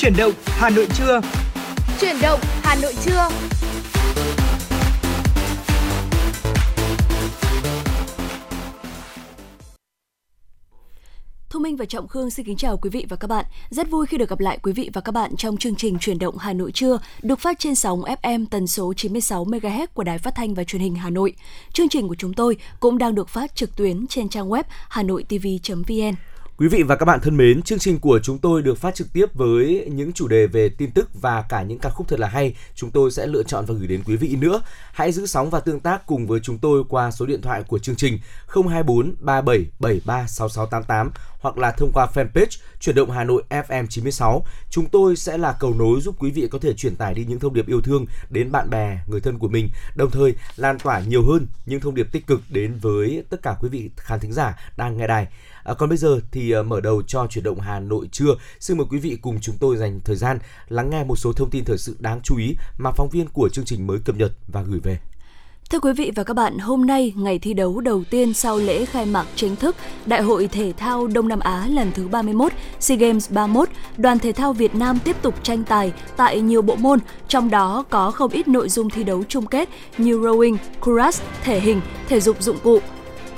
Chuyển động Hà Nội trưa. Chuyển động Hà Nội trưa. Thu Minh và Trọng Khương xin kính chào quý vị và các bạn. Rất vui khi được gặp lại quý vị và các bạn trong chương trình Chuyển động Hà Nội trưa được phát trên sóng FM tần số 96 MHz của Đài Phát thanh và Truyền hình Hà Nội. Chương trình của chúng tôi cũng đang được phát trực tuyến trên trang web hanoitv.vn. Quý vị và các bạn thân mến, chương trình của chúng tôi được phát trực tiếp với những chủ đề về tin tức và cả những ca khúc thật là hay. Chúng tôi sẽ lựa chọn và gửi đến quý vị nữa. Hãy giữ sóng và tương tác cùng với chúng tôi qua số điện thoại của chương trình 024 3773 6688 hoặc là thông qua fanpage chuyển động Hà Nội FM 96. Chúng tôi sẽ là cầu nối giúp quý vị có thể truyền tải đi những thông điệp yêu thương đến bạn bè, người thân của mình, đồng thời lan tỏa nhiều hơn những thông điệp tích cực đến với tất cả quý vị khán thính giả đang nghe đài. À, còn bây giờ thì à, mở đầu cho chuyển động Hà Nội trưa, xin mời quý vị cùng chúng tôi dành thời gian lắng nghe một số thông tin thời sự đáng chú ý mà phóng viên của chương trình mới cập nhật và gửi về. Thưa quý vị và các bạn, hôm nay ngày thi đấu đầu tiên sau lễ khai mạc chính thức Đại hội thể thao Đông Nam Á lần thứ 31, SEA Games 31, đoàn thể thao Việt Nam tiếp tục tranh tài tại nhiều bộ môn, trong đó có không ít nội dung thi đấu chung kết như rowing, cross, thể hình, thể dục dụng cụ,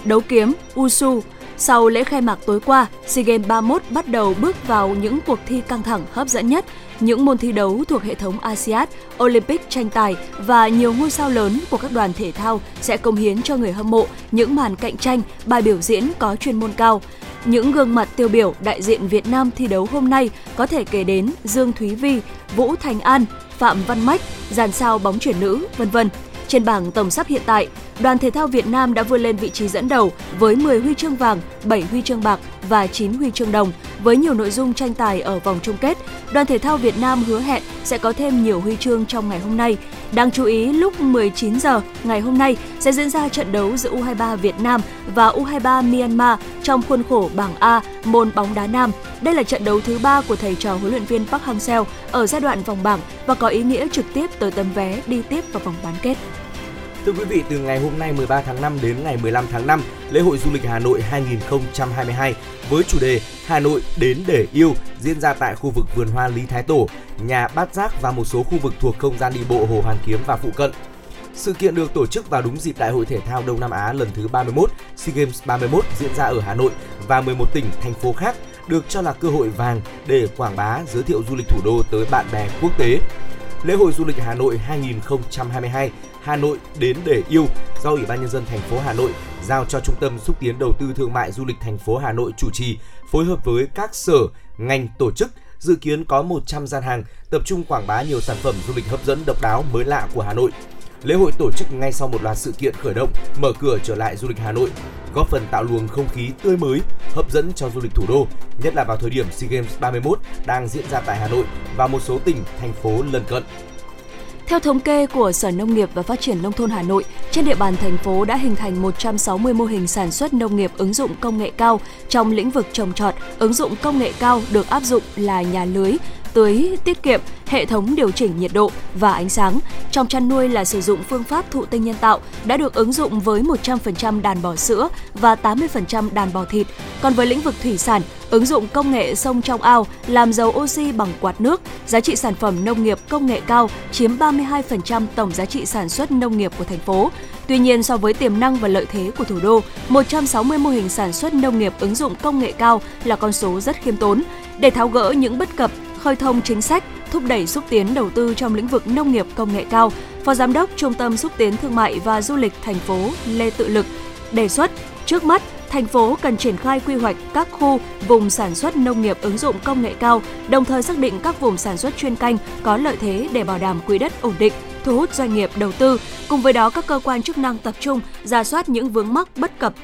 đấu kiếm, usu, sau lễ khai mạc tối qua, SEA Games 31 bắt đầu bước vào những cuộc thi căng thẳng hấp dẫn nhất. Những môn thi đấu thuộc hệ thống ASEAN, Olympic tranh tài và nhiều ngôi sao lớn của các đoàn thể thao sẽ công hiến cho người hâm mộ những màn cạnh tranh, bài biểu diễn có chuyên môn cao. Những gương mặt tiêu biểu đại diện Việt Nam thi đấu hôm nay có thể kể đến Dương Thúy Vi, Vũ Thành An, Phạm Văn Mách, dàn sao bóng chuyển nữ, vân vân. Trên bảng tổng sắp hiện tại, đoàn thể thao Việt Nam đã vươn lên vị trí dẫn đầu với 10 huy chương vàng, 7 huy chương bạc và 9 huy chương đồng với nhiều nội dung tranh tài ở vòng chung kết. Đoàn thể thao Việt Nam hứa hẹn sẽ có thêm nhiều huy chương trong ngày hôm nay. Đáng chú ý lúc 19 giờ ngày hôm nay sẽ diễn ra trận đấu giữa U23 Việt Nam và U23 Myanmar trong khuôn khổ bảng A môn bóng đá nam. Đây là trận đấu thứ ba của thầy trò huấn luyện viên Park Hang-seo ở giai đoạn vòng bảng và có ý nghĩa trực tiếp tới tấm vé đi tiếp vào vòng bán kết. Thưa quý vị, từ ngày hôm nay 13 tháng 5 đến ngày 15 tháng 5, lễ hội du lịch Hà Nội 2022 với chủ đề Hà Nội đến để yêu diễn ra tại khu vực vườn hoa Lý Thái Tổ, nhà Bát Giác và một số khu vực thuộc không gian đi bộ Hồ Hoàn Kiếm và phụ cận. Sự kiện được tổ chức vào đúng dịp Đại hội thể thao Đông Nam Á lần thứ 31, SEA Games 31 diễn ra ở Hà Nội và 11 tỉnh, thành phố khác được cho là cơ hội vàng để quảng bá, giới thiệu du lịch thủ đô tới bạn bè quốc tế. Lễ hội du lịch Hà Nội 2022 Hà Nội đến để yêu do Ủy ban nhân dân thành phố Hà Nội giao cho Trung tâm xúc tiến đầu tư thương mại du lịch thành phố Hà Nội chủ trì, phối hợp với các sở, ngành tổ chức dự kiến có 100 gian hàng tập trung quảng bá nhiều sản phẩm du lịch hấp dẫn độc đáo mới lạ của Hà Nội. Lễ hội tổ chức ngay sau một loạt sự kiện khởi động, mở cửa trở lại du lịch Hà Nội, góp phần tạo luồng không khí tươi mới, hấp dẫn cho du lịch thủ đô, nhất là vào thời điểm SEA Games 31 đang diễn ra tại Hà Nội và một số tỉnh, thành phố lân cận. Theo thống kê của Sở Nông nghiệp và Phát triển Nông thôn Hà Nội, trên địa bàn thành phố đã hình thành 160 mô hình sản xuất nông nghiệp ứng dụng công nghệ cao trong lĩnh vực trồng trọt, ứng dụng công nghệ cao được áp dụng là nhà lưới, tưới tiết kiệm, hệ thống điều chỉnh nhiệt độ và ánh sáng. Trong chăn nuôi là sử dụng phương pháp thụ tinh nhân tạo đã được ứng dụng với 100% đàn bò sữa và 80% đàn bò thịt. Còn với lĩnh vực thủy sản, ứng dụng công nghệ sông trong ao làm dầu oxy bằng quạt nước, giá trị sản phẩm nông nghiệp công nghệ cao chiếm 32% tổng giá trị sản xuất nông nghiệp của thành phố. Tuy nhiên, so với tiềm năng và lợi thế của thủ đô, 160 mô hình sản xuất nông nghiệp ứng dụng công nghệ cao là con số rất khiêm tốn. Để tháo gỡ những bất cập, khơi thông chính sách, thúc đẩy xúc tiến đầu tư trong lĩnh vực nông nghiệp công nghệ cao, Phó Giám đốc Trung tâm Xúc tiến Thương mại và Du lịch thành phố Lê Tự Lực đề xuất trước mắt thành phố cần triển khai quy hoạch các khu vùng sản xuất nông nghiệp ứng dụng công nghệ cao, đồng thời xác định các vùng sản xuất chuyên canh có lợi thế để bảo đảm quỹ đất ổn định, thu hút doanh nghiệp đầu tư. Cùng với đó, các cơ quan chức năng tập trung ra soát những vướng mắc bất cập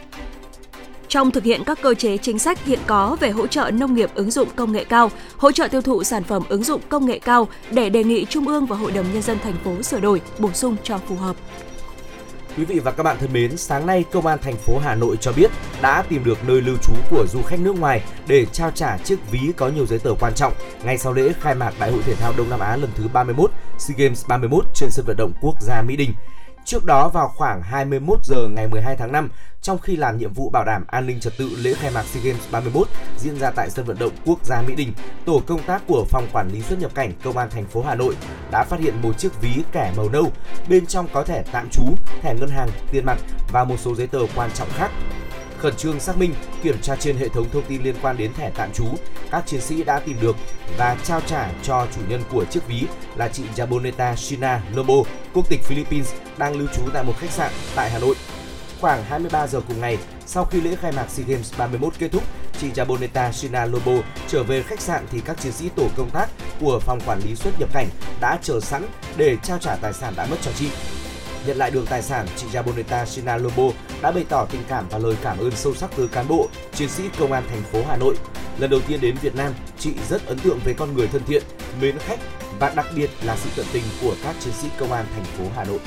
trong thực hiện các cơ chế chính sách hiện có về hỗ trợ nông nghiệp ứng dụng công nghệ cao, hỗ trợ tiêu thụ sản phẩm ứng dụng công nghệ cao để đề nghị Trung ương và Hội đồng Nhân dân thành phố sửa đổi, bổ sung cho phù hợp. Quý vị và các bạn thân mến, sáng nay Công an thành phố Hà Nội cho biết đã tìm được nơi lưu trú của du khách nước ngoài để trao trả chiếc ví có nhiều giấy tờ quan trọng ngay sau lễ khai mạc Đại hội thể thao Đông Nam Á lần thứ 31 SEA Games 31 trên sân vận động quốc gia Mỹ Đình. Trước đó vào khoảng 21 giờ ngày 12 tháng 5, trong khi làm nhiệm vụ bảo đảm an ninh trật tự lễ khai mạc SEA Games 31 diễn ra tại sân vận động quốc gia Mỹ Đình, tổ công tác của phòng quản lý xuất nhập cảnh công an thành phố Hà Nội đã phát hiện một chiếc ví kẻ màu nâu, bên trong có thẻ tạm trú, thẻ ngân hàng, tiền mặt và một số giấy tờ quan trọng khác khẩn trương xác minh, kiểm tra trên hệ thống thông tin liên quan đến thẻ tạm trú, các chiến sĩ đã tìm được và trao trả cho chủ nhân của chiếc ví là chị Jaboneta Shina Lobo, quốc tịch Philippines, đang lưu trú tại một khách sạn tại Hà Nội. Khoảng 23 giờ cùng ngày, sau khi lễ khai mạc SEA Games 31 kết thúc, chị Jaboneta Shina Lobo trở về khách sạn thì các chiến sĩ tổ công tác của phòng quản lý xuất nhập cảnh đã chờ sẵn để trao trả tài sản đã mất cho chị. Nhận lại được tài sản, chị Jaboneta Sinalobo đã bày tỏ tình cảm và lời cảm ơn sâu sắc tới cán bộ, chiến sĩ công an thành phố Hà Nội. Lần đầu tiên đến Việt Nam, chị rất ấn tượng với con người thân thiện, mến khách và đặc biệt là sự tận tình của các chiến sĩ công an thành phố Hà Nội.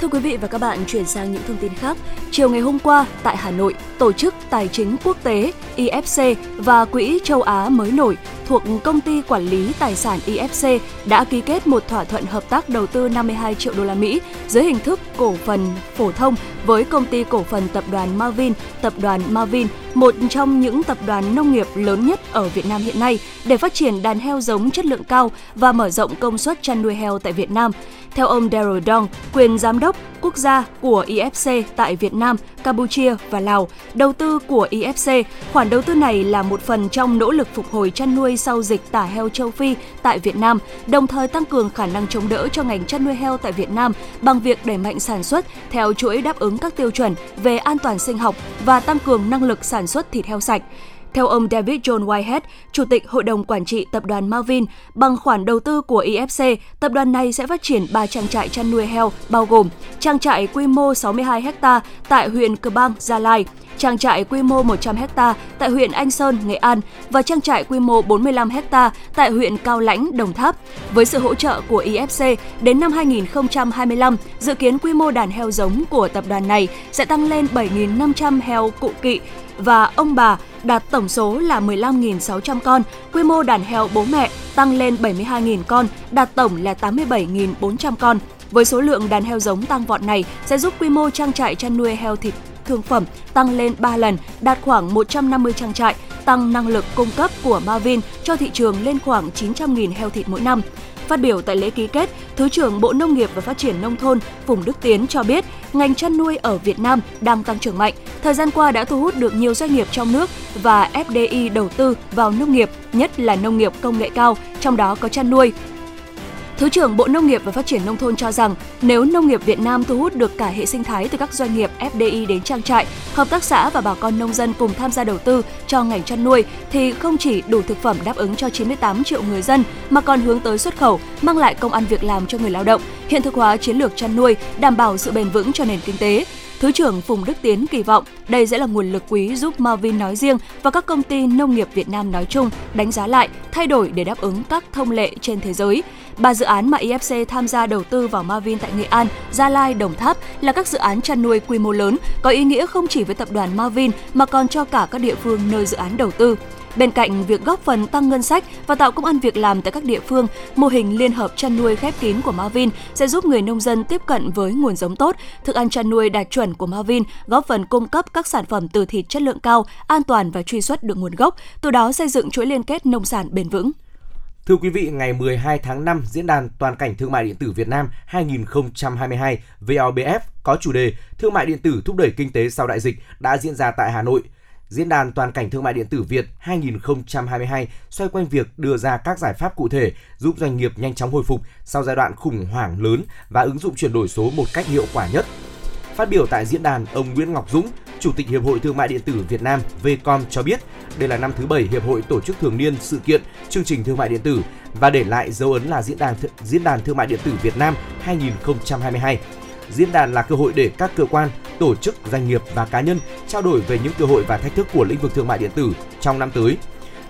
Thưa quý vị và các bạn, chuyển sang những thông tin khác. Chiều ngày hôm qua, tại Hà Nội, Tổ chức Tài chính Quốc tế IFC và Quỹ Châu Á mới nổi thuộc Công ty Quản lý Tài sản IFC đã ký kết một thỏa thuận hợp tác đầu tư 52 triệu đô la Mỹ dưới hình thức cổ phần phổ thông với công ty cổ phần tập đoàn Marvin, tập đoàn Marvin, một trong những tập đoàn nông nghiệp lớn nhất ở Việt Nam hiện nay để phát triển đàn heo giống chất lượng cao và mở rộng công suất chăn nuôi heo tại Việt Nam. Theo ông Daryl Dong, quyền giám đốc quốc gia của IFC tại Việt Nam, Campuchia và Lào, đầu tư của IFC, khoản đầu tư này là một phần trong nỗ lực phục hồi chăn nuôi sau dịch tả heo châu Phi tại Việt Nam, đồng thời tăng cường khả năng chống đỡ cho ngành chăn nuôi heo tại Việt Nam bằng việc đẩy mạnh sản xuất theo chuỗi đáp ứng các tiêu chuẩn về an toàn sinh học và tăng cường năng lực sản xuất thịt heo sạch. Theo ông David John Whitehead, Chủ tịch Hội đồng Quản trị Tập đoàn Marvin, bằng khoản đầu tư của IFC, tập đoàn này sẽ phát triển 3 trang trại chăn nuôi heo, bao gồm trang trại quy mô 62 ha tại huyện Cờ Bang, Gia Lai, trang trại quy mô 100 ha tại huyện Anh Sơn, Nghệ An và trang trại quy mô 45 ha tại huyện Cao Lãnh, Đồng Tháp. Với sự hỗ trợ của IFC, đến năm 2025, dự kiến quy mô đàn heo giống của tập đoàn này sẽ tăng lên 7.500 heo cụ kỵ và ông bà đạt tổng số là 15.600 con, quy mô đàn heo bố mẹ tăng lên 72.000 con, đạt tổng là 87.400 con. Với số lượng đàn heo giống tăng vọt này sẽ giúp quy mô trang trại chăn nuôi heo thịt thương phẩm tăng lên 3 lần, đạt khoảng 150 trang trại, tăng năng lực cung cấp của Marvin cho thị trường lên khoảng 900.000 heo thịt mỗi năm. Phát biểu tại lễ ký kết, Thứ trưởng Bộ Nông nghiệp và Phát triển Nông thôn Phùng Đức Tiến cho biết, ngành chăn nuôi ở Việt Nam đang tăng trưởng mạnh. Thời gian qua đã thu hút được nhiều doanh nghiệp trong nước và FDI đầu tư vào nông nghiệp, nhất là nông nghiệp công nghệ cao, trong đó có chăn nuôi. Thứ trưởng Bộ Nông nghiệp và Phát triển Nông thôn cho rằng nếu nông nghiệp Việt Nam thu hút được cả hệ sinh thái từ các doanh nghiệp FDI đến trang trại, hợp tác xã và bà con nông dân cùng tham gia đầu tư cho ngành chăn nuôi thì không chỉ đủ thực phẩm đáp ứng cho 98 triệu người dân mà còn hướng tới xuất khẩu, mang lại công ăn việc làm cho người lao động, hiện thực hóa chiến lược chăn nuôi, đảm bảo sự bền vững cho nền kinh tế. Thứ trưởng Phùng Đức Tiến kỳ vọng đây sẽ là nguồn lực quý giúp Marvin nói riêng và các công ty nông nghiệp Việt Nam nói chung đánh giá lại, thay đổi để đáp ứng các thông lệ trên thế giới. Ba dự án mà IFC tham gia đầu tư vào Marvin tại Nghệ An, Gia Lai, Đồng Tháp là các dự án chăn nuôi quy mô lớn, có ý nghĩa không chỉ với tập đoàn Marvin mà còn cho cả các địa phương nơi dự án đầu tư. Bên cạnh việc góp phần tăng ngân sách và tạo công ăn việc làm tại các địa phương, mô hình liên hợp chăn nuôi khép kín của Marvin sẽ giúp người nông dân tiếp cận với nguồn giống tốt, thức ăn chăn nuôi đạt chuẩn của Marvin, góp phần cung cấp các sản phẩm từ thịt chất lượng cao, an toàn và truy xuất được nguồn gốc, từ đó xây dựng chuỗi liên kết nông sản bền vững. Thưa quý vị, ngày 12 tháng 5, Diễn đàn Toàn cảnh Thương mại điện tử Việt Nam 2022 VOBF có chủ đề Thương mại điện tử thúc đẩy kinh tế sau đại dịch đã diễn ra tại Hà Nội. Diễn đàn Toàn cảnh Thương mại điện tử Việt 2022 xoay quanh việc đưa ra các giải pháp cụ thể giúp doanh nghiệp nhanh chóng hồi phục sau giai đoạn khủng hoảng lớn và ứng dụng chuyển đổi số một cách hiệu quả nhất. Phát biểu tại diễn đàn, ông Nguyễn Ngọc Dũng, Chủ tịch Hiệp hội Thương mại điện tử Việt Nam Vcom cho biết, đây là năm thứ bảy hiệp hội tổ chức thường niên sự kiện chương trình thương mại điện tử và để lại dấu ấn là diễn đàn diễn đàn thương mại điện tử Việt Nam 2022. Diễn đàn là cơ hội để các cơ quan, tổ chức, doanh nghiệp và cá nhân trao đổi về những cơ hội và thách thức của lĩnh vực thương mại điện tử trong năm tới.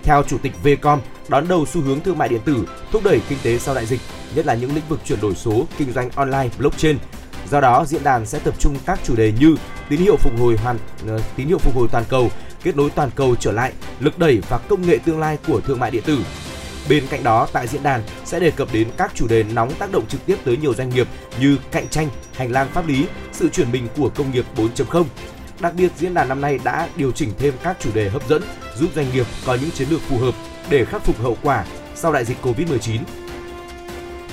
Theo Chủ tịch Vcom, đón đầu xu hướng thương mại điện tử, thúc đẩy kinh tế sau đại dịch, nhất là những lĩnh vực chuyển đổi số, kinh doanh online, blockchain. Do đó, diễn đàn sẽ tập trung các chủ đề như tín hiệu phục hồi hoàn ờ, tín hiệu phục hồi toàn cầu, kết nối toàn cầu trở lại, lực đẩy và công nghệ tương lai của thương mại điện tử. Bên cạnh đó, tại diễn đàn sẽ đề cập đến các chủ đề nóng tác động trực tiếp tới nhiều doanh nghiệp như cạnh tranh, hành lang pháp lý, sự chuyển mình của công nghiệp 4.0. Đặc biệt, diễn đàn năm nay đã điều chỉnh thêm các chủ đề hấp dẫn giúp doanh nghiệp có những chiến lược phù hợp để khắc phục hậu quả sau đại dịch Covid-19.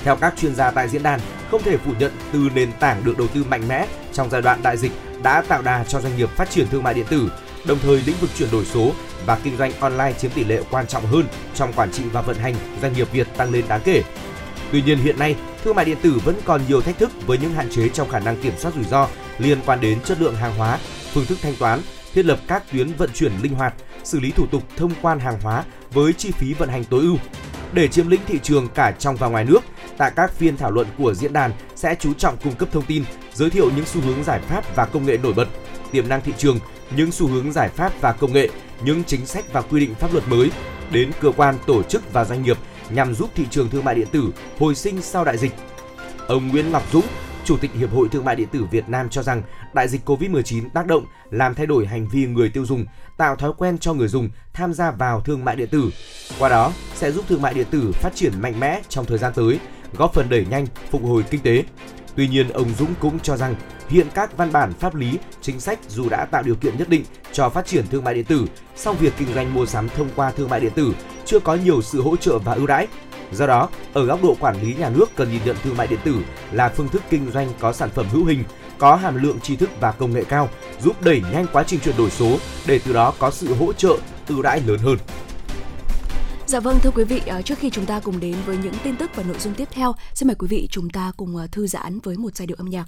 Theo các chuyên gia tại diễn đàn, không thể phủ nhận từ nền tảng được đầu tư mạnh mẽ trong giai đoạn đại dịch đã tạo đà cho doanh nghiệp phát triển thương mại điện tử, đồng thời lĩnh vực chuyển đổi số và kinh doanh online chiếm tỷ lệ quan trọng hơn trong quản trị và vận hành doanh nghiệp Việt tăng lên đáng kể. Tuy nhiên hiện nay, thương mại điện tử vẫn còn nhiều thách thức với những hạn chế trong khả năng kiểm soát rủi ro liên quan đến chất lượng hàng hóa, phương thức thanh toán, thiết lập các tuyến vận chuyển linh hoạt, xử lý thủ tục thông quan hàng hóa với chi phí vận hành tối ưu. Để chiếm lĩnh thị trường cả trong và ngoài nước, tại các phiên thảo luận của diễn đàn sẽ chú trọng cung cấp thông tin, giới thiệu những xu hướng giải pháp và công nghệ nổi bật, tiềm năng thị trường, những xu hướng giải pháp và công nghệ, những chính sách và quy định pháp luật mới đến cơ quan, tổ chức và doanh nghiệp nhằm giúp thị trường thương mại điện tử hồi sinh sau đại dịch. Ông Nguyễn Ngọc Dũng, Chủ tịch Hiệp hội Thương mại điện tử Việt Nam cho rằng đại dịch COVID-19 tác động làm thay đổi hành vi người tiêu dùng, tạo thói quen cho người dùng tham gia vào thương mại điện tử. Qua đó sẽ giúp thương mại điện tử phát triển mạnh mẽ trong thời gian tới, góp phần đẩy nhanh phục hồi kinh tế. Tuy nhiên, ông Dũng cũng cho rằng hiện các văn bản pháp lý, chính sách dù đã tạo điều kiện nhất định cho phát triển thương mại điện tử, song việc kinh doanh mua sắm thông qua thương mại điện tử chưa có nhiều sự hỗ trợ và ưu đãi. Do đó, ở góc độ quản lý nhà nước cần nhìn nhận thương mại điện tử là phương thức kinh doanh có sản phẩm hữu hình, có hàm lượng tri thức và công nghệ cao, giúp đẩy nhanh quá trình chuyển đổi số để từ đó có sự hỗ trợ ưu đãi lớn hơn. Dạ vâng thưa quý vị, à, trước khi chúng ta cùng đến với những tin tức và nội dung tiếp theo, xin mời quý vị chúng ta cùng à, thư giãn với một giai điệu âm nhạc.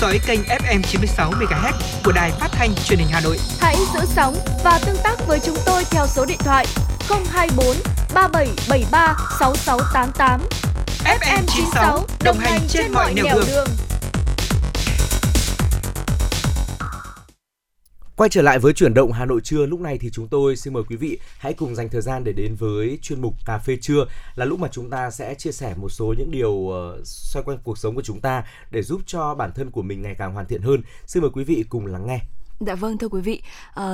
Dõi kênh FM 96 MHz của đài phát thanh truyền hình Hà Nội. Hãy giữ sóng và tương tác với chúng tôi theo số điện thoại 024 3773 6688. FM 96 đồng hành trên mọi nẻo đường. Quay trở lại với chuyển động Hà Nội trưa lúc này thì chúng tôi xin mời quý vị hãy cùng dành thời gian để đến với chuyên mục cà phê trưa là lúc mà chúng ta sẽ chia sẻ một số những điều ờ, xoay quanh cuộc sống của chúng ta để giúp cho bản thân của mình ngày càng hoàn thiện hơn. Xin mời quý vị cùng lắng nghe. Dạ vâng thưa quý vị, uh,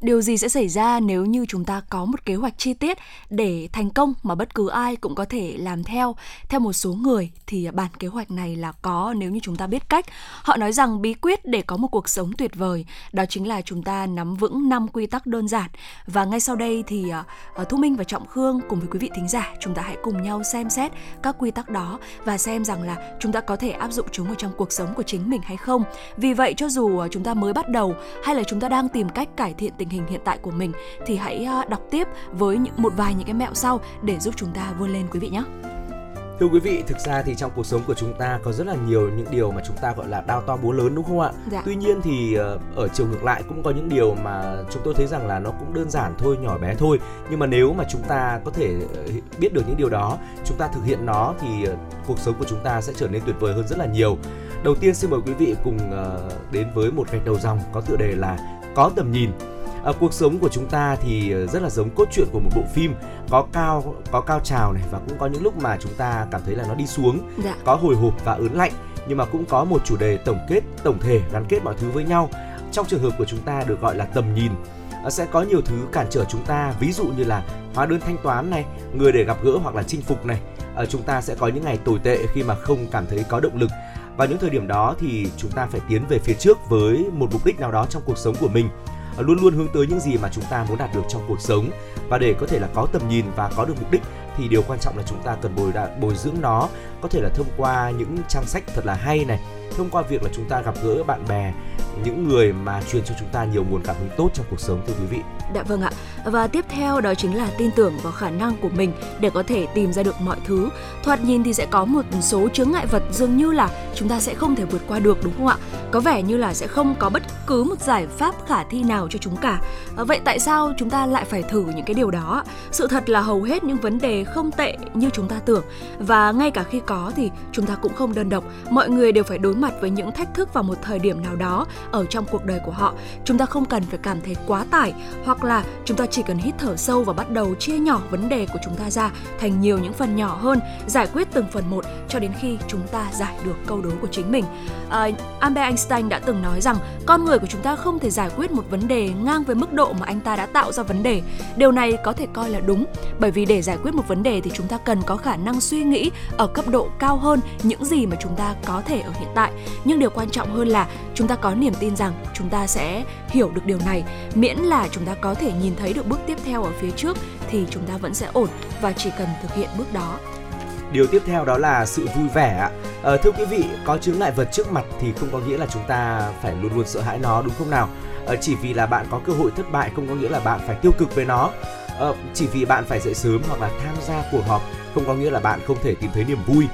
điều gì sẽ xảy ra nếu như chúng ta có một kế hoạch chi tiết để thành công mà bất cứ ai cũng có thể làm theo? Theo một số người thì bản kế hoạch này là có nếu như chúng ta biết cách. Họ nói rằng bí quyết để có một cuộc sống tuyệt vời, đó chính là chúng ta nắm vững năm quy tắc đơn giản. Và ngay sau đây thì ờ, ờ, Thu Minh và Trọng Khương cùng với quý vị thính giả, chúng ta hãy cùng nhau xem xét các quy tắc đó và xem rằng là chúng ta có thể áp dụng chúng vào trong cuộc sống của chính mình hay không. Vì vậy cho dù ờ, chúng ta mới bắt đầu hay là chúng ta đang tìm cách cải thiện tình hình hiện tại của mình thì hãy ờ, đọc tiếp với những một vài những cái mẹo sau để giúp chúng ta vươn lên quý vị nhé. Thưa quý vị, thực ra thì trong cuộc sống của chúng ta có rất là nhiều những điều mà chúng ta gọi là đao to búa lớn đúng không ạ? Dạ. Tuy nhiên thì ờ, ở chiều ngược lại cũng có những điều mà chúng tôi thấy rằng là nó cũng đơn giản thôi, nhỏ bé thôi. Nhưng mà nếu mà chúng ta có thể ờ, biết được những điều đó, chúng ta thực hiện nó thì cuộc sống của chúng ta sẽ trở nên tuyệt vời hơn rất là nhiều. Đầu tiên xin mời quý vị cùng đến với một gạch đầu dòng có tựa đề là có tầm nhìn. Ở cuộc sống của chúng ta thì ờ, rất là giống cốt truyện của một bộ phim có cao có cao trào này và cũng có những lúc mà chúng ta cảm thấy là nó đi xuống Dạ. có hồi hộp và ớn lạnh nhưng mà cũng có một chủ đề tổng kết tổng thể gắn kết mọi thứ với nhau. Trong trường hợp của chúng ta được gọi là tầm nhìn sẽ có nhiều thứ cản trở chúng ta. Ví dụ như là hóa đơn thanh toán này người để gặp gỡ hoặc là chinh phục này. Ờ, chúng ta sẽ có những ngày tồi tệ khi mà không cảm thấy có động lực. Vào những thời điểm đó thì chúng ta phải tiến về phía trước với một mục đích nào đó trong cuộc sống của mình luôn luôn hướng tới những gì mà chúng ta muốn đạt được trong cuộc sống. Và để có thể là có tầm nhìn và có được mục đích thì điều quan trọng là chúng ta cần bồi đa, bồi dưỡng nó. Có thể là thông qua những trang sách thật là hay này thông qua việc là chúng ta gặp gỡ bạn bè những người mà truyền cho chúng ta nhiều nguồn cảm hứng tốt trong cuộc sống thưa quý vị. Dạ vâng ạ. Và tiếp theo đó chính là tin tưởng vào khả năng của mình để có thể tìm ra được mọi thứ. Thoạt nhìn thì sẽ có một số chướng ngại vật dường như là chúng ta sẽ không thể vượt qua được đúng không ạ? Có vẻ như là sẽ không có bất cứ một giải pháp khả thi nào cho chúng cả. À, vậy tại sao chúng ta lại phải thử những cái điều đó? Sự thật là hầu hết những vấn đề không tệ như chúng ta tưởng và ngay cả khi có thì chúng ta cũng không đơn độc. Mọi người đều phải đối mặt với những thách thức vào một thời điểm nào đó ở trong cuộc đời của họ. Chúng ta không cần phải cảm thấy quá tải hoặc là chúng ta chỉ cần hít thở sâu và bắt đầu chia nhỏ vấn đề của chúng ta ra thành nhiều những phần nhỏ hơn, giải quyết từng phần một cho đến khi chúng ta giải được câu đố của chính mình. À, Albert Einstein đã từng nói rằng con người của chúng ta không thể giải quyết một vấn đề ngang với mức độ mà anh ta đã tạo ra vấn đề. Điều này có thể coi là đúng bởi vì để giải quyết một vấn đề thì chúng ta cần có khả năng suy nghĩ ở cấp độ cao hơn những gì mà chúng ta có thể ở hiện tại. Nhưng điều quan trọng hơn là chúng ta có niềm tin rằng chúng ta sẽ hiểu được điều này miễn là chúng ta có thể nhìn thấy được bước tiếp theo ở phía trước thì chúng ta vẫn sẽ ổn và chỉ cần thực hiện bước đó Điều tiếp theo đó là sự vui vẻ ạ. À, thưa quý vị, có chướng ngại vật trước mặt thì không có nghĩa là chúng ta phải luôn luôn sợ hãi nó đúng không nào? À, chỉ vì là bạn có cơ hội thất bại không có nghĩa là bạn phải tiêu cực với nó. À, chỉ vì bạn phải dậy sớm hoặc là tham gia cuộc họp không có nghĩa là bạn không thể tìm thấy niềm vui.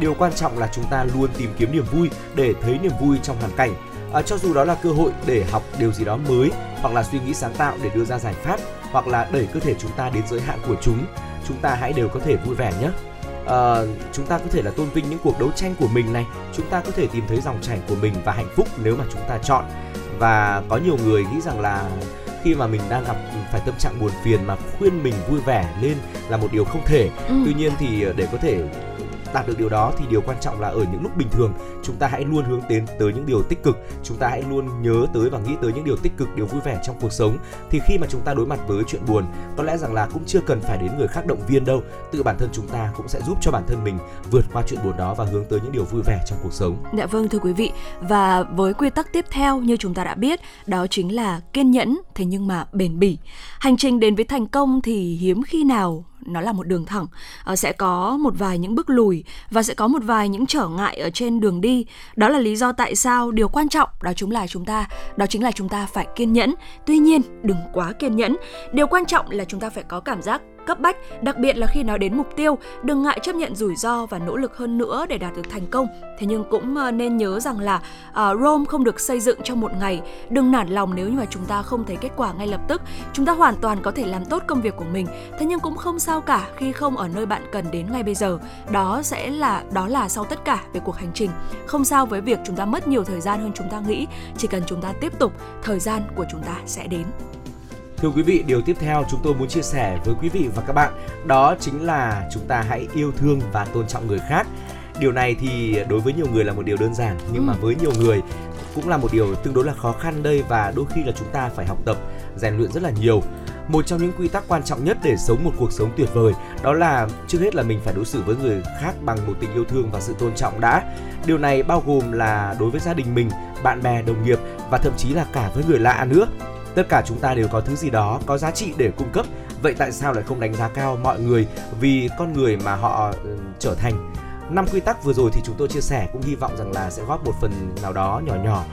Điều quan trọng là chúng ta luôn tìm kiếm niềm vui để thấy niềm vui trong hoàn cảnh. À, cho dù đó là cơ hội để học điều gì đó mới hoặc là suy nghĩ sáng tạo để đưa ra giải pháp hoặc là đẩy cơ thể chúng ta đến giới hạn của chúng chúng ta hãy đều có thể vui vẻ nhé. À, chúng ta có thể là tôn vinh những cuộc đấu tranh của mình này chúng ta có thể tìm thấy dòng chảy của mình và hạnh phúc nếu mà chúng ta chọn. Và có nhiều người nghĩ rằng là khi mà mình đang gặp phải tâm trạng buồn phiền mà khuyên mình vui vẻ lên là một điều không thể. Ừ. tuy nhiên thì để có thể đạt được điều đó thì điều quan trọng là ở những lúc bình thường, chúng ta hãy luôn hướng đến tới những điều tích cực. Chúng ta hãy luôn nhớ tới và nghĩ tới những điều tích cực, điều vui vẻ trong cuộc sống. Thì khi mà chúng ta đối mặt với chuyện buồn, có lẽ rằng là cũng chưa cần phải đến người khác động viên đâu. Tự bản thân chúng ta cũng sẽ giúp cho bản thân mình vượt qua chuyện buồn đó và hướng tới những điều vui vẻ trong cuộc sống. Dạ vâng thưa quý vị. Và với quy tắc tiếp theo như chúng ta đã biết, đó chính là kiên nhẫn, thế nhưng mà bền bỉ. Hành trình đến với thành công thì hiếm khi nào nó là một đường thẳng à, sẽ có một vài những bước lùi và sẽ có một vài những trở ngại ở trên đường đi. Đó là lý do tại sao điều quan trọng đó chính là chúng ta đó chính là chúng ta phải kiên nhẫn. Tuy nhiên đừng quá kiên nhẫn. Điều quan trọng là chúng ta phải có cảm giác cấp bách, đặc biệt là khi nói đến mục tiêu, đừng ngại chấp nhận rủi ro và nỗ lực hơn nữa để đạt được thành công. Thế nhưng cũng ờ, nên nhớ rằng là uh, Rome không được xây dựng trong một ngày. Đừng nản lòng nếu như mà chúng ta không thấy kết quả ngay lập tức. Chúng ta hoàn toàn có thể làm tốt công việc của mình. Thế nhưng cũng không sao cả khi không ở nơi bạn cần đến ngay bây giờ. Đó sẽ là đó là sau tất cả về cuộc hành trình. Không sao với việc chúng ta mất nhiều thời gian hơn chúng ta nghĩ. Chỉ cần chúng ta tiếp tục, thời gian của chúng ta sẽ đến. Thưa quý vị, điều tiếp theo chúng tôi muốn chia sẻ với quý vị và các bạn đó chính là chúng ta hãy yêu thương và tôn trọng người khác. Điều này thì đối với nhiều người là một điều đơn giản nhưng ừ. mà với nhiều người cũng là một điều tương đối là khó khăn đây và đôi khi là chúng ta phải học tập, rèn luyện rất là nhiều. Một trong những quy tắc quan trọng nhất để sống một cuộc sống tuyệt vời đó là trước hết là mình phải đối xử với người khác bằng một tình yêu thương và sự tôn trọng đã. Điều này bao gồm là đối với gia đình mình, bạn bè, đồng nghiệp và thậm chí là cả với người lạ nữa tất cả chúng ta đều có thứ gì đó, có giá trị để cung cấp. Vậy tại sao lại không đánh giá cao mọi người? Vì con người mà họ ừ, trở thành năm quy tắc vừa rồi thì chúng tôi chia sẻ cũng hy vọng rằng là sẽ góp một phần nào đó nhỏ nhỏ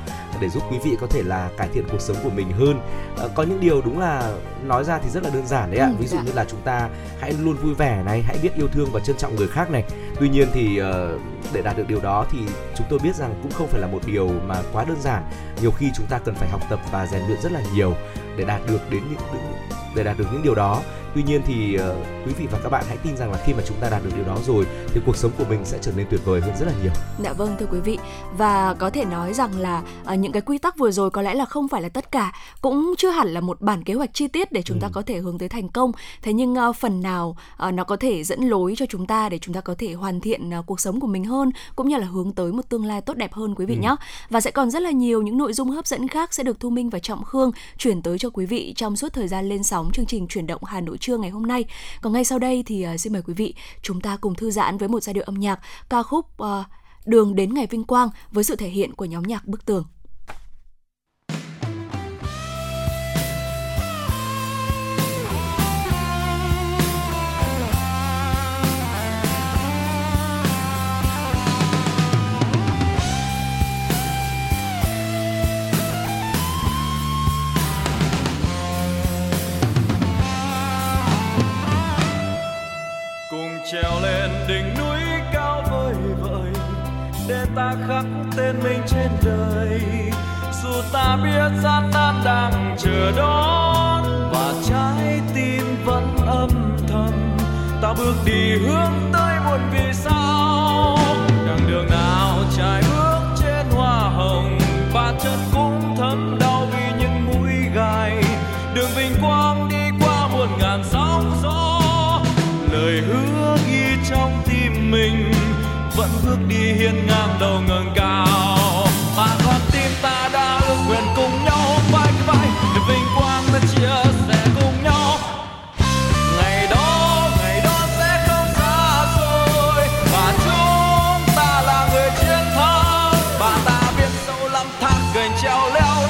để giúp quý vị có thể là cải thiện cuộc sống của mình hơn. À, có những điều đúng là nói ra thì rất là đơn giản đấy ạ. Ừ, ví dụ dạ. như là chúng ta hãy luôn vui vẻ này hãy biết yêu thương và trân trọng người khác này. Tuy nhiên thì uh, để đạt được điều đó thì chúng tôi biết rằng cũng không phải là một điều mà quá đơn giản. Nhiều khi chúng ta cần phải học tập và rèn luyện rất là nhiều để đạt được đến những để đạt được những điều đó tuy nhiên thì uh, quý vị và các bạn hãy tin rằng là khi mà chúng ta đạt được điều đó rồi thì cuộc sống của mình sẽ trở nên tuyệt vời hơn rất là nhiều. Dạ vâng thưa quý vị. Và có thể nói rằng là uh, những cái quy tắc vừa rồi có lẽ là không phải là tất cả cũng chưa hẳn là một bản kế hoạch chi tiết để chúng ừ. ta có thể hướng tới thành công. Thế nhưng uh, phần nào uh, nó có thể dẫn lối cho chúng ta để chúng ta có thể hoàn thiện uh, cuộc sống của mình hơn cũng như là hướng tới một tương lai tốt đẹp hơn quý vị ừ. nhé và sẽ còn rất là nhiều những nội dung hấp dẫn khác sẽ được thu minh và trọng khương chuyển tới cho quý vị trong suốt thời gian lên sóng chương trình chuyển động Hà Nội trưa ngày hôm nay. Còn ngay sau đây thì à, xin mời quý vị chúng ta cùng thư giãn với một giai điệu âm nhạc ca khúc ờ, Đường đến ngày vinh quang với sự thể hiện của nhóm nhạc Bức Tường. khắc tên mình trên đời. Dù ta biết gian nan đang chờ đón và trái tim vẫn âm thầm. Ta bước đi hướng tới muôn vì sao đằng đường nào trái bước hiên ngang đầu ngẩng cao. Mà con tim ta đã ước nguyện cùng nhau vai vai để vinh quang ta chia sẻ cùng nhau. Ngày đó ngày đó sẽ không xa rồi, và chúng ta là người chiến thắng. Và ta biết sâu lắm thác gành treo leo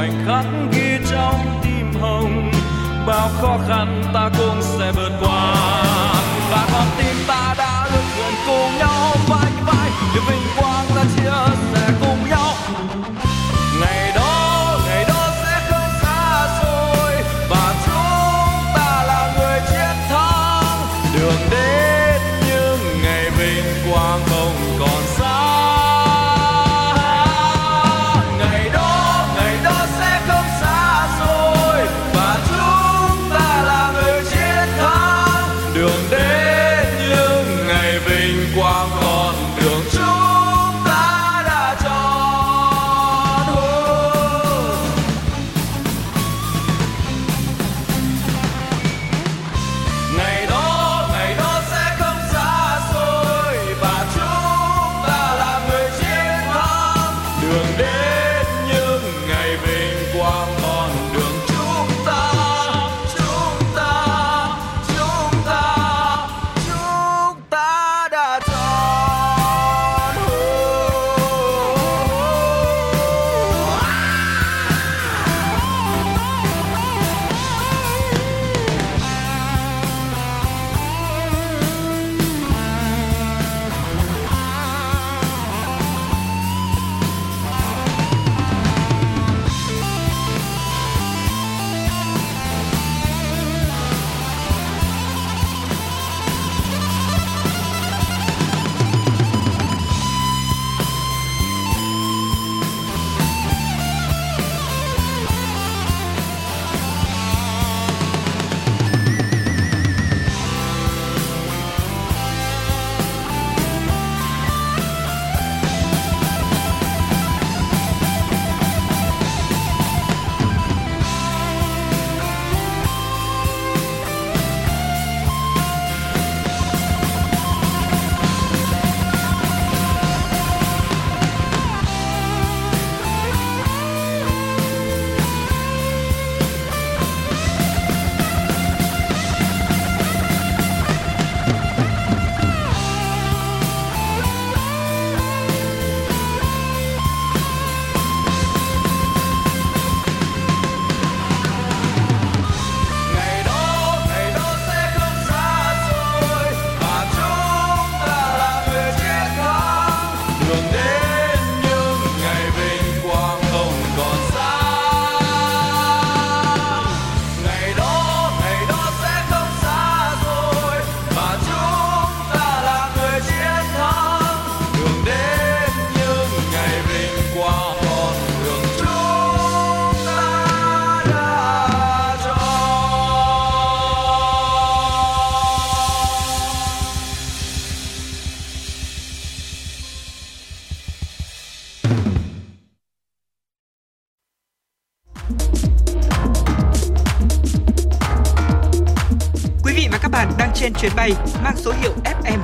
khoảnh khắc ghi trong tim hồng, bao khó khăn ta cũng sẽ vượt qua. Và con tim ta đã lực cùng nhau vai vai để vinh quang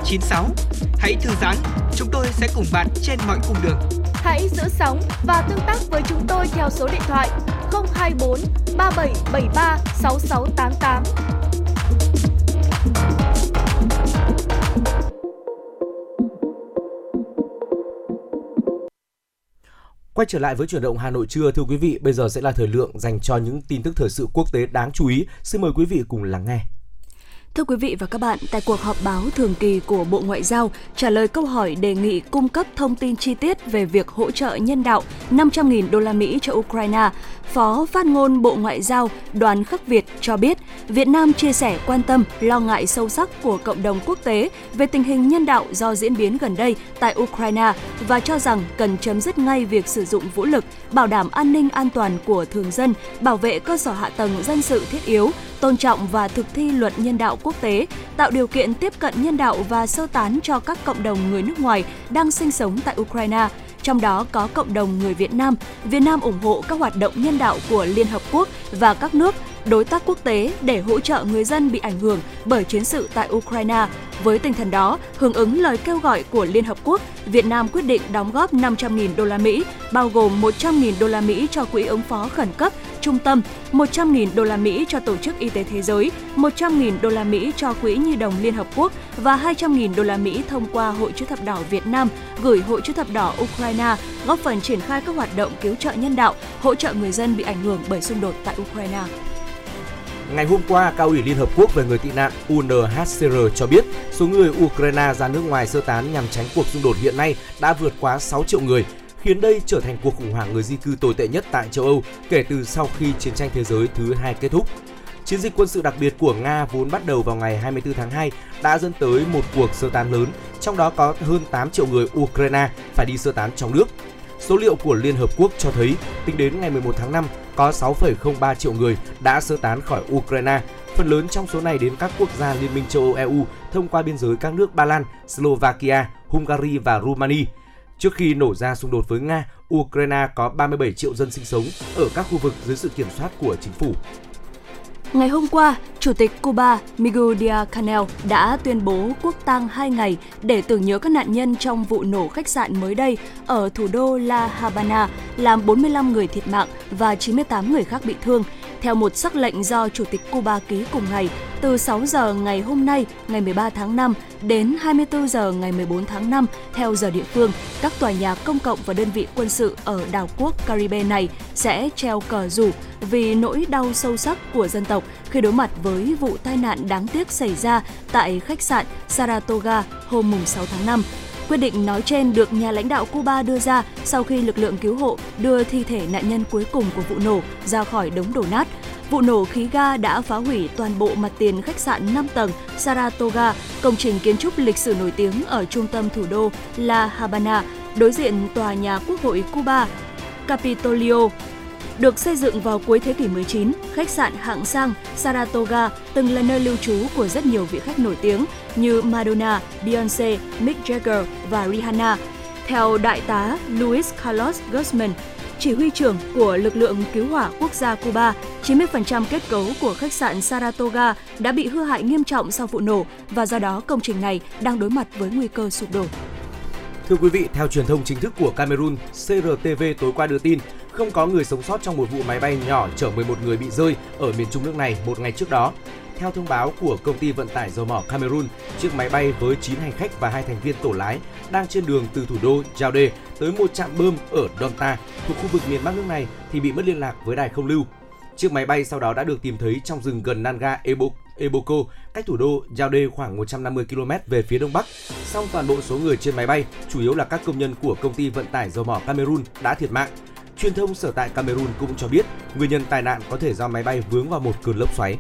FM96. Hãy thư giãn, chúng tôi sẽ cùng bạn trên mọi cung đường. Hãy giữ sóng và tương tác với chúng tôi theo số điện thoại 024 3773 6688. Quay trở lại với chuyển động Hà Nội trưa thưa quý vị, bây giờ sẽ là thời lượng dành cho những tin tức thời sự quốc tế đáng chú ý. Xin mời quý vị cùng lắng nghe. Thưa quý vị và các bạn, tại cuộc họp báo thường kỳ của Bộ Ngoại giao trả lời câu hỏi đề nghị cung cấp thông tin chi tiết về việc hỗ trợ nhân đạo 500.000 đô la Mỹ cho Ukraine, Phó phát ngôn Bộ Ngoại giao Đoàn Khắc Việt cho biết, Việt Nam chia sẻ quan tâm, lo ngại sâu sắc của cộng đồng quốc tế về tình hình nhân đạo do diễn biến gần đây tại Ukraine và cho rằng cần chấm dứt ngay việc sử dụng vũ lực, bảo đảm an ninh an toàn của thường dân, bảo vệ cơ sở hạ tầng dân sự thiết yếu, tôn trọng và thực thi luật nhân đạo quốc tế, tạo điều kiện tiếp cận nhân đạo và sơ tán cho các cộng đồng người nước ngoài đang sinh sống tại Ukraine, trong đó có cộng đồng người Việt Nam. Việt Nam ủng hộ các hoạt động nhân đạo của Liên Hợp Quốc và các nước đối tác quốc tế để hỗ trợ người dân bị ảnh hưởng bởi chiến sự tại Ukraine. Với tinh thần đó, hưởng ứng lời kêu gọi của Liên Hợp Quốc, Việt Nam quyết định đóng góp 500.000 đô la Mỹ, bao gồm 100.000 đô la Mỹ cho quỹ ứng phó khẩn cấp trung tâm, 100.000 đô la Mỹ cho Tổ chức Y tế Thế giới, 100.000 đô la Mỹ cho Quỹ Nhi đồng Liên Hợp Quốc và 200.000 đô la Mỹ thông qua Hội chữ thập đỏ Việt Nam gửi Hội chữ thập đỏ Ukraine, góp phần triển khai các hoạt động cứu trợ nhân đạo, hỗ trợ người dân bị ảnh hưởng bởi xung đột tại Ukraine. Ngày hôm qua, Cao ủy Liên Hợp Quốc về người tị nạn UNHCR cho biết số người Ukraine ra nước ngoài sơ tán nhằm tránh cuộc xung đột hiện nay đã vượt quá 6 triệu người, khiến đây trở thành cuộc khủng hoảng người di cư tồi tệ nhất tại châu Âu kể từ sau khi chiến tranh thế giới thứ hai kết thúc. Chiến dịch quân sự đặc biệt của Nga vốn bắt đầu vào ngày 24 tháng 2 đã dẫn tới một cuộc sơ tán lớn, trong đó có hơn 8 triệu người Ukraine phải đi sơ tán trong nước. Số liệu của Liên Hợp Quốc cho thấy, tính đến ngày 11 tháng 5, có 6,03 triệu người đã sơ tán khỏi Ukraine. Phần lớn trong số này đến các quốc gia Liên minh châu Âu EU thông qua biên giới các nước Ba Lan, Slovakia, Hungary và Romania. Trước khi nổ ra xung đột với Nga, Ukraine có 37 triệu dân sinh sống ở các khu vực dưới sự kiểm soát của chính phủ. Ngày hôm qua, Chủ tịch Cuba Miguel Diaz-Canel đã tuyên bố quốc tang 2 ngày để tưởng nhớ các nạn nhân trong vụ nổ khách sạn mới đây ở thủ đô La Habana, làm 45 người thiệt mạng và 98 người khác bị thương. Theo một sắc lệnh do Chủ tịch Cuba ký cùng ngày, từ 6 giờ ngày hôm nay, ngày 13 tháng 5 đến 24 giờ ngày 14 tháng 5 theo giờ địa phương, các tòa nhà công cộng và đơn vị quân sự ở đảo quốc Caribe này sẽ treo cờ rủ vì nỗi đau sâu sắc của dân tộc khi đối mặt với vụ tai nạn đáng tiếc xảy ra tại khách sạn Saratoga hôm 6 tháng 5. Quyết định nói trên được nhà lãnh đạo Cuba đưa ra sau khi lực lượng cứu hộ đưa thi thể nạn nhân cuối cùng của vụ nổ ra khỏi đống đổ nát. Vụ nổ khí ga đã phá hủy toàn bộ mặt tiền khách sạn 5 tầng Saratoga, công trình kiến trúc lịch sử nổi tiếng ở trung tâm thủ đô La Habana, đối diện tòa nhà Quốc hội Cuba Capitolio được xây dựng vào cuối thế kỷ 19, khách sạn hạng sang Saratoga từng là nơi lưu trú của rất nhiều vị khách nổi tiếng như Madonna, Beyoncé, Mick Jagger và Rihanna. Theo đại tá Luis Carlos Guzman, chỉ huy trưởng của lực lượng cứu hỏa quốc gia Cuba, 90% kết cấu của khách sạn Saratoga đã bị hư hại nghiêm trọng sau vụ nổ và do đó công trình này đang đối mặt với nguy cơ sụp đổ. Thưa quý vị, theo truyền thông chính thức của Cameroon, CRTV tối qua đưa tin không có người sống sót trong một vụ máy bay nhỏ chở 11 người bị rơi ở miền trung nước này một ngày trước đó. Theo thông báo của công ty vận tải dầu mỏ Cameroon, chiếc máy bay với 9 hành khách và hai thành viên tổ lái đang trên đường từ thủ đô Yaoundé tới một trạm bơm ở Donta thuộc khu vực miền Bắc nước này thì bị mất liên lạc với đài không lưu. Chiếc máy bay sau đó đã được tìm thấy trong rừng gần Nanga Ebo, Eboko, cách thủ đô Yaoundé khoảng 150 km về phía đông bắc. Song toàn bộ số người trên máy bay, chủ yếu là các công nhân của công ty vận tải dầu mỏ Cameroon đã thiệt mạng. Truyền thông sở tại Cameroon cũng cho biết nguyên nhân tai nạn có thể do máy bay vướng vào một cơn lốc xoáy.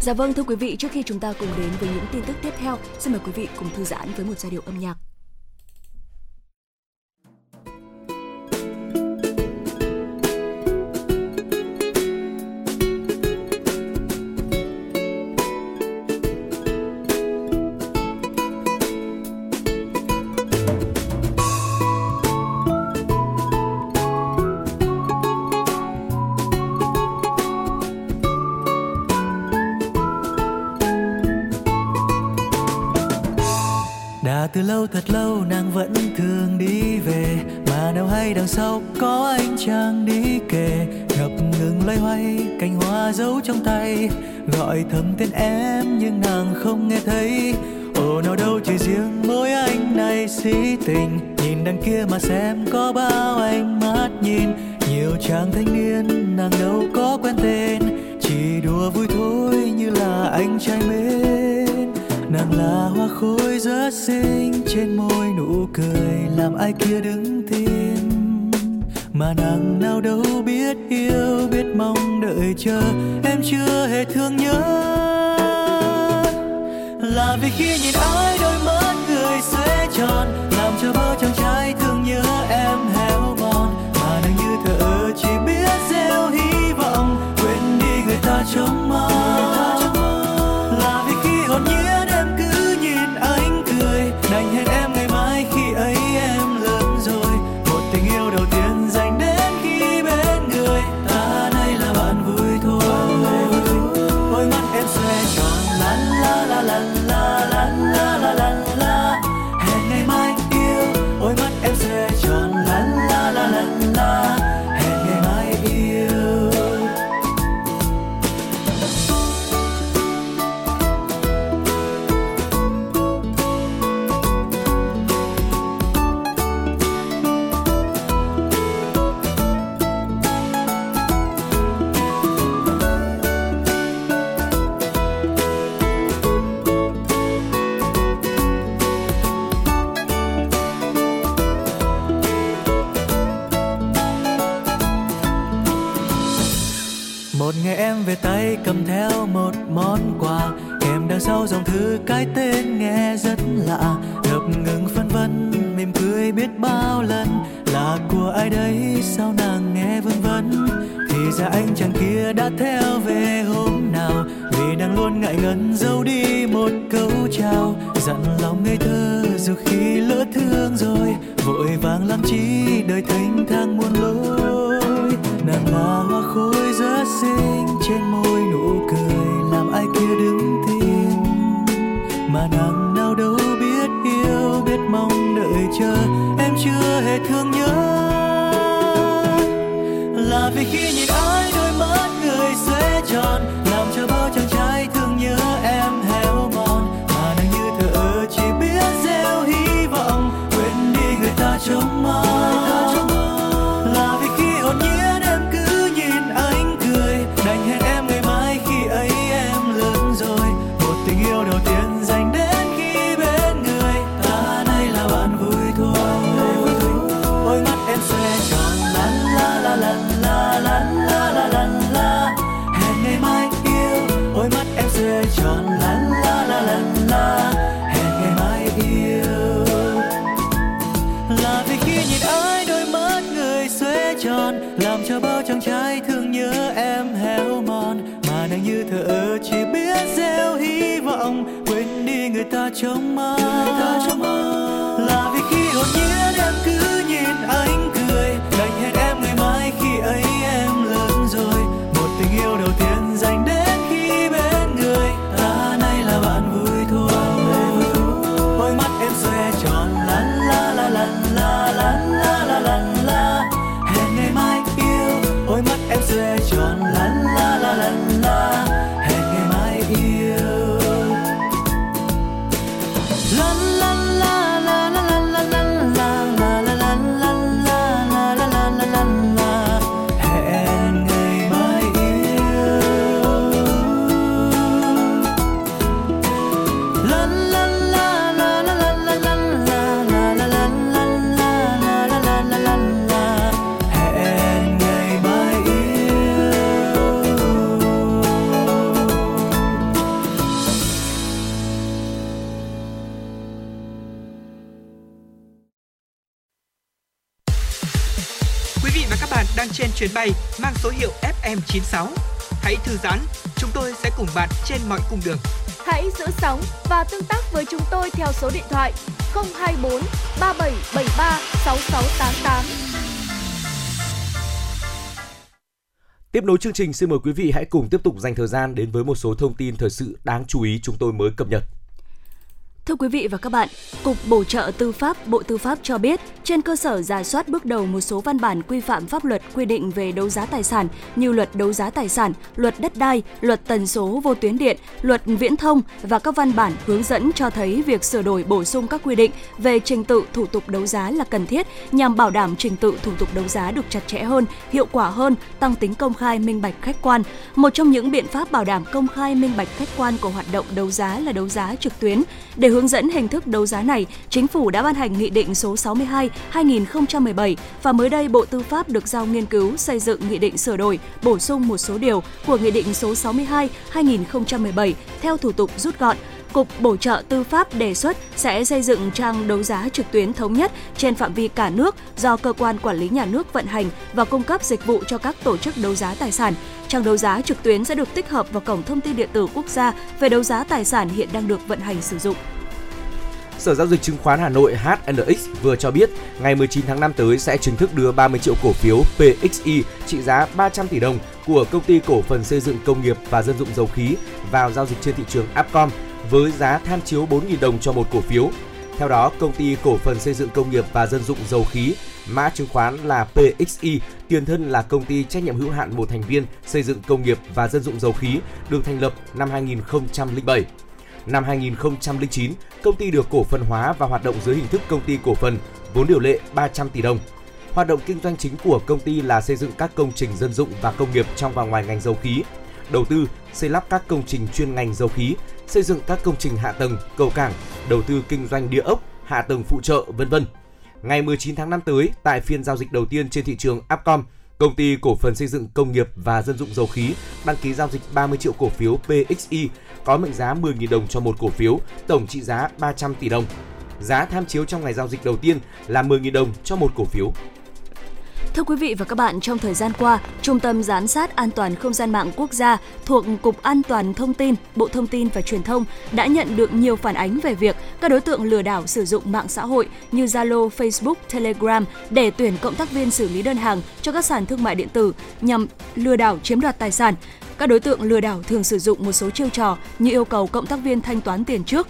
Dạ vâng thưa quý vị, trước khi chúng ta cùng đến với những tin tức tiếp theo, xin mời quý vị cùng thư giãn với một giai điệu âm nhạc. Lâu, thật lâu nàng vẫn thường đi về. Mà nào hay đằng sau có anh chàng đi kề. Ngập ngừng loay hoay, cành hoa giấu trong tay. Gọi thầm tên em nhưng nàng không nghe thấy. Ồ nào đâu chỉ riêng mỗi anh này si tình. Nhìn đằng kia mà xem có bao anh mắt nhìn. Nhiều chàng thanh niên, nàng đâu có quen tên. Chỉ đùa vui thôi như là anh trai mến nàng là hoa khôi rất xinh, trên môi nụ cười làm ai kia đứng tim mà nàng nào đâu biết yêu, biết mong đợi chờ, em chưa hề thương nhớ. Là vì khi nhìn ai đôi mắt người sẽ tròn, làm cho bao chàng trai thương nhớ em héo mòn. Mà nàng như thờ chỉ biết gieo hy vọng, quên đi người ta trông mơ theo một món quà. Kèm đằng sau dòng thư cái tên nghe rất lạ. Ngập ngừng phân vân, mỉm cười biết bao lần. Là của ai đấy, sao nàng nghe vân vân? Thì ra anh chàng kia đã theo về hôm nào. Vì đang luôn ngại ngần, giấu đi một câu chào. Dặn lòng ngây thơ, dù khi lỡ thương rồi. Vội vàng làm chi, đời thênh thang muôn lối nàng là hoa khôi rất xinh trên môi nụ cười, làm ai kia đứng tim mà nàng nào đâu biết yêu, biết mong đợi chờ, em chưa hề thương nhớ. Là vì khi nhìn ai ta trông mong là vì khi hồn nhiên em cứ chuyến bay mang số hiệu FM96. Hãy thư giãn, chúng tôi sẽ cùng bạn trên mọi cung đường. Hãy giữ sóng và tương tác với chúng tôi theo số điện thoại 024 3773 6688. Tiếp nối chương trình, xin mời quý vị hãy cùng tiếp tục dành thời gian đến với một số thông tin thời sự đáng chú ý chúng tôi mới cập nhật. Thưa quý vị và các bạn, Cục Bổ trợ Tư pháp Bộ Tư pháp cho biết, trên cơ sở giả soát bước đầu một số văn bản quy phạm pháp luật quy định về đấu giá tài sản như luật đấu giá tài sản, luật đất đai, luật tần số vô tuyến điện, luật viễn thông và các văn bản hướng dẫn cho thấy việc sửa đổi bổ sung các quy định về trình tự thủ tục đấu giá là cần thiết nhằm bảo đảm trình tự thủ tục đấu giá được chặt chẽ hơn, hiệu quả hơn, tăng tính công khai minh bạch khách quan. Một trong những biện pháp bảo đảm công khai minh bạch khách quan của hoạt động đấu giá là đấu giá trực tuyến. Để hướng dẫn hình thức đấu giá này, Chính phủ đã ban hành Nghị định số 62-2017 và mới đây Bộ Tư pháp được giao nghiên cứu xây dựng nghị định sửa đổi, bổ sung một số điều của Nghị định số 62-2017 theo thủ tục rút gọn, Cục Bổ trợ Tư pháp đề xuất sẽ xây dựng trang đấu giá trực tuyến thống nhất trên phạm vi cả nước do cơ quan quản lý nhà nước vận hành và cung cấp dịch vụ cho các tổ chức đấu giá tài sản. Trang đấu giá trực tuyến sẽ được tích hợp vào cổng thông tin điện tử quốc gia về đấu giá tài sản hiện đang được vận hành sử dụng. Sở giao dịch chứng khoán Hà Nội HNX vừa cho biết ngày 19 tháng 5 tới sẽ chính thức đưa 30 triệu cổ phiếu PXI trị giá 300 tỷ đồng của công ty cổ phần xây dựng công nghiệp và dân dụng dầu khí vào giao dịch trên thị trường Upcom với giá tham chiếu 4.000 đồng cho một cổ phiếu. Theo đó, công ty cổ phần xây dựng công nghiệp và dân dụng dầu khí mã chứng khoán là PXI, tiền thân là công ty trách nhiệm hữu hạn một thành viên xây dựng công nghiệp và dân dụng dầu khí, được thành lập năm 2007. Năm 2009, công ty được cổ phần hóa và hoạt động dưới hình thức công ty cổ phần, vốn điều lệ 300 tỷ đồng. Hoạt động kinh doanh chính của công ty là xây dựng các công trình dân dụng và công nghiệp trong và ngoài ngành dầu khí, đầu tư, xây lắp các công trình chuyên ngành dầu khí, xây dựng các công trình hạ tầng, cầu cảng, đầu tư kinh doanh địa ốc, hạ tầng phụ trợ, vân vân. Ngày 19 tháng 5 tới, tại phiên giao dịch đầu tiên trên thị trường Upcom, Công ty cổ phần xây dựng công nghiệp và dân dụng dầu khí đăng ký giao dịch 30 triệu cổ phiếu PXI có mệnh giá 10.000 đồng cho một cổ phiếu, tổng trị giá 300 tỷ đồng. Giá tham chiếu trong ngày giao dịch đầu tiên là 10.000 đồng cho một cổ phiếu. Thưa quý vị và các bạn, trong thời gian qua, Trung tâm Giám sát An toàn Không gian mạng quốc gia thuộc Cục An toàn Thông tin, Bộ Thông tin và Truyền thông đã nhận được nhiều phản ánh về việc các đối tượng lừa đảo sử dụng mạng xã hội như Zalo, Facebook, Telegram để tuyển cộng tác viên xử lý đơn hàng cho các sàn thương mại điện tử nhằm lừa đảo chiếm đoạt tài sản. Các đối tượng lừa đảo thường sử dụng một số chiêu trò như yêu cầu cộng tác viên thanh toán tiền trước,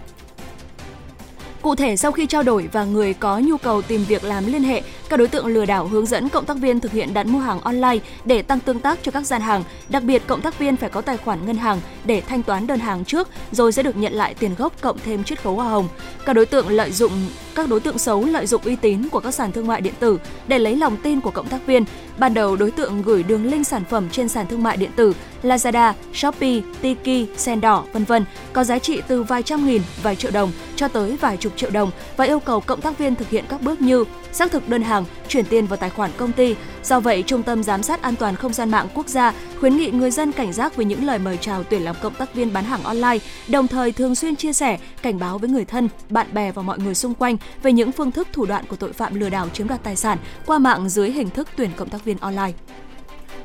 Cụ thể, sau khi trao đổi và người có nhu cầu tìm việc làm liên hệ, các đối tượng lừa đảo hướng dẫn cộng tác viên thực hiện đặt mua hàng online để tăng tương tác cho các gian hàng. Đặc biệt, cộng tác viên phải có tài khoản ngân hàng để thanh toán đơn hàng trước, rồi sẽ được nhận lại tiền gốc cộng thêm chiết khấu hoa hồng. Các đối tượng lợi dụng các đối tượng xấu lợi dụng uy tín của các sàn thương mại điện tử để lấy lòng tin của cộng tác viên. Ban đầu, đối tượng gửi đường link sản phẩm trên sàn thương mại điện tử Lazada, Shopee, Tiki, Sen đỏ vân vân có giá trị từ vài trăm nghìn, vài triệu đồng cho tới vài chục triệu đồng và yêu cầu cộng tác viên thực hiện các bước như xác thực đơn hàng, chuyển tiền vào tài khoản công ty. Do vậy, Trung tâm Giám sát An toàn Không gian mạng quốc gia khuyến nghị người dân cảnh giác với những lời mời chào tuyển làm cộng tác viên bán hàng online, đồng thời thường xuyên chia sẻ, cảnh báo với người thân, bạn bè và mọi người xung quanh về những phương thức thủ đoạn của tội phạm lừa đảo chiếm đoạt tài sản qua mạng dưới hình thức tuyển cộng tác viên online.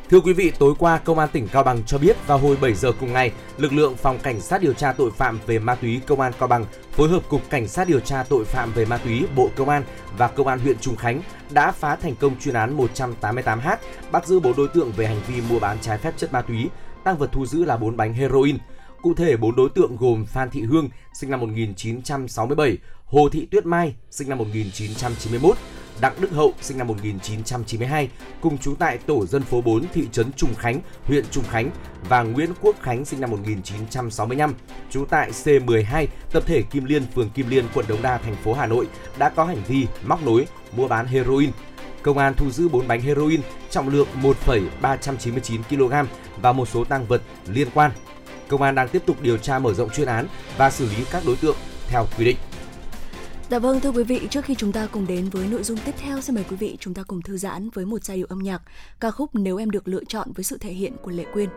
Thưa quý vị, tối qua Công an tỉnh Cao Bằng cho biết vào hồi 7 giờ cùng ngày, lực lượng phòng cảnh sát điều tra tội phạm về ma túy Công an Cao Bằng phối hợp cục cảnh sát điều tra tội phạm về ma túy Bộ Công an và Công an huyện trùng Khánh đã phá thành công chuyên án 188H, bắt giữ 4 đối tượng về hành vi mua bán trái phép chất ma túy, tăng vật thu giữ là 4 bánh heroin. Cụ thể, 4 đối tượng gồm Phan Thị Hương, sinh năm 1967, Hồ Thị Tuyết Mai, sinh năm 1991, Đặng Đức Hậu sinh năm 1992 cùng trú tại tổ dân phố 4 thị trấn Trùng Khánh, huyện Trùng Khánh và Nguyễn Quốc Khánh sinh năm 1965 trú tại C12 tập thể Kim Liên, phường Kim Liên, quận Đống Đa, thành phố Hà Nội đã có hành vi móc nối mua bán heroin. Công an thu giữ 4 bánh heroin trọng lượng 1,399 kg và một số tăng vật liên quan. Công an đang tiếp tục điều tra mở rộng chuyên án và xử lý các đối tượng theo quy định. Dạ vâng thưa quý vị, trước khi chúng ta cùng đến với nội dung tiếp theo, xin mời quý vị chúng ta cùng thư giãn với một giai điệu âm nhạc ca khúc Nếu em được lựa chọn với sự thể hiện của Lệ Quyên.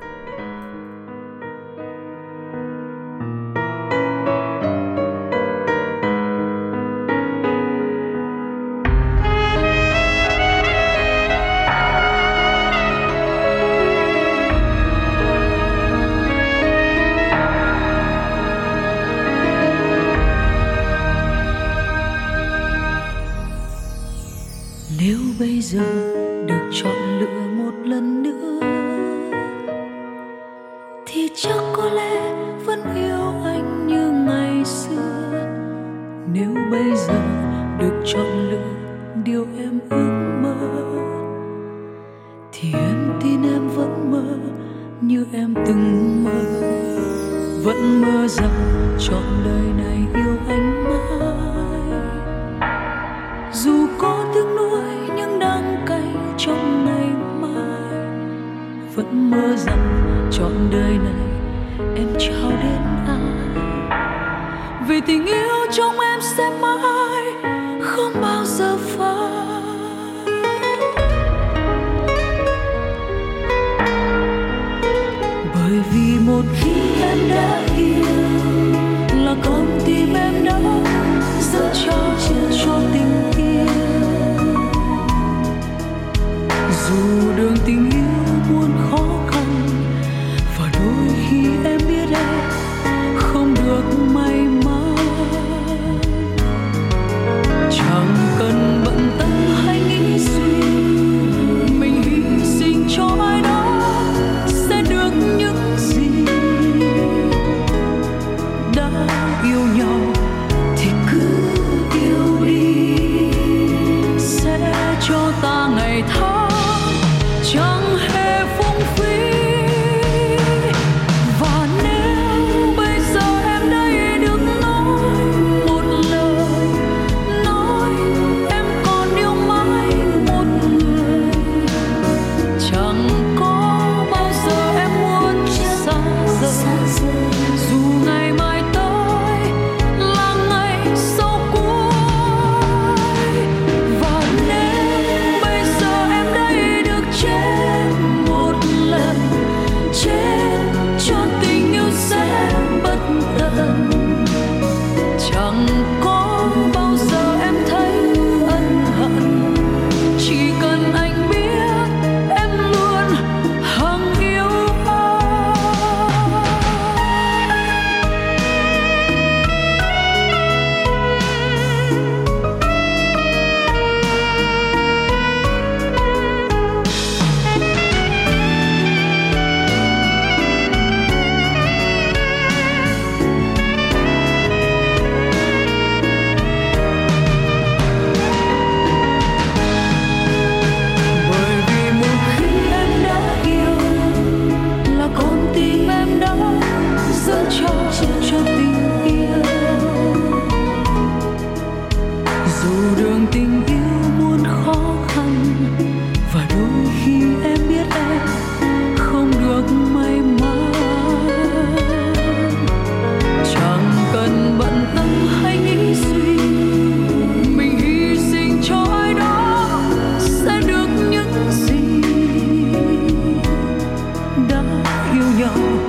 的拥有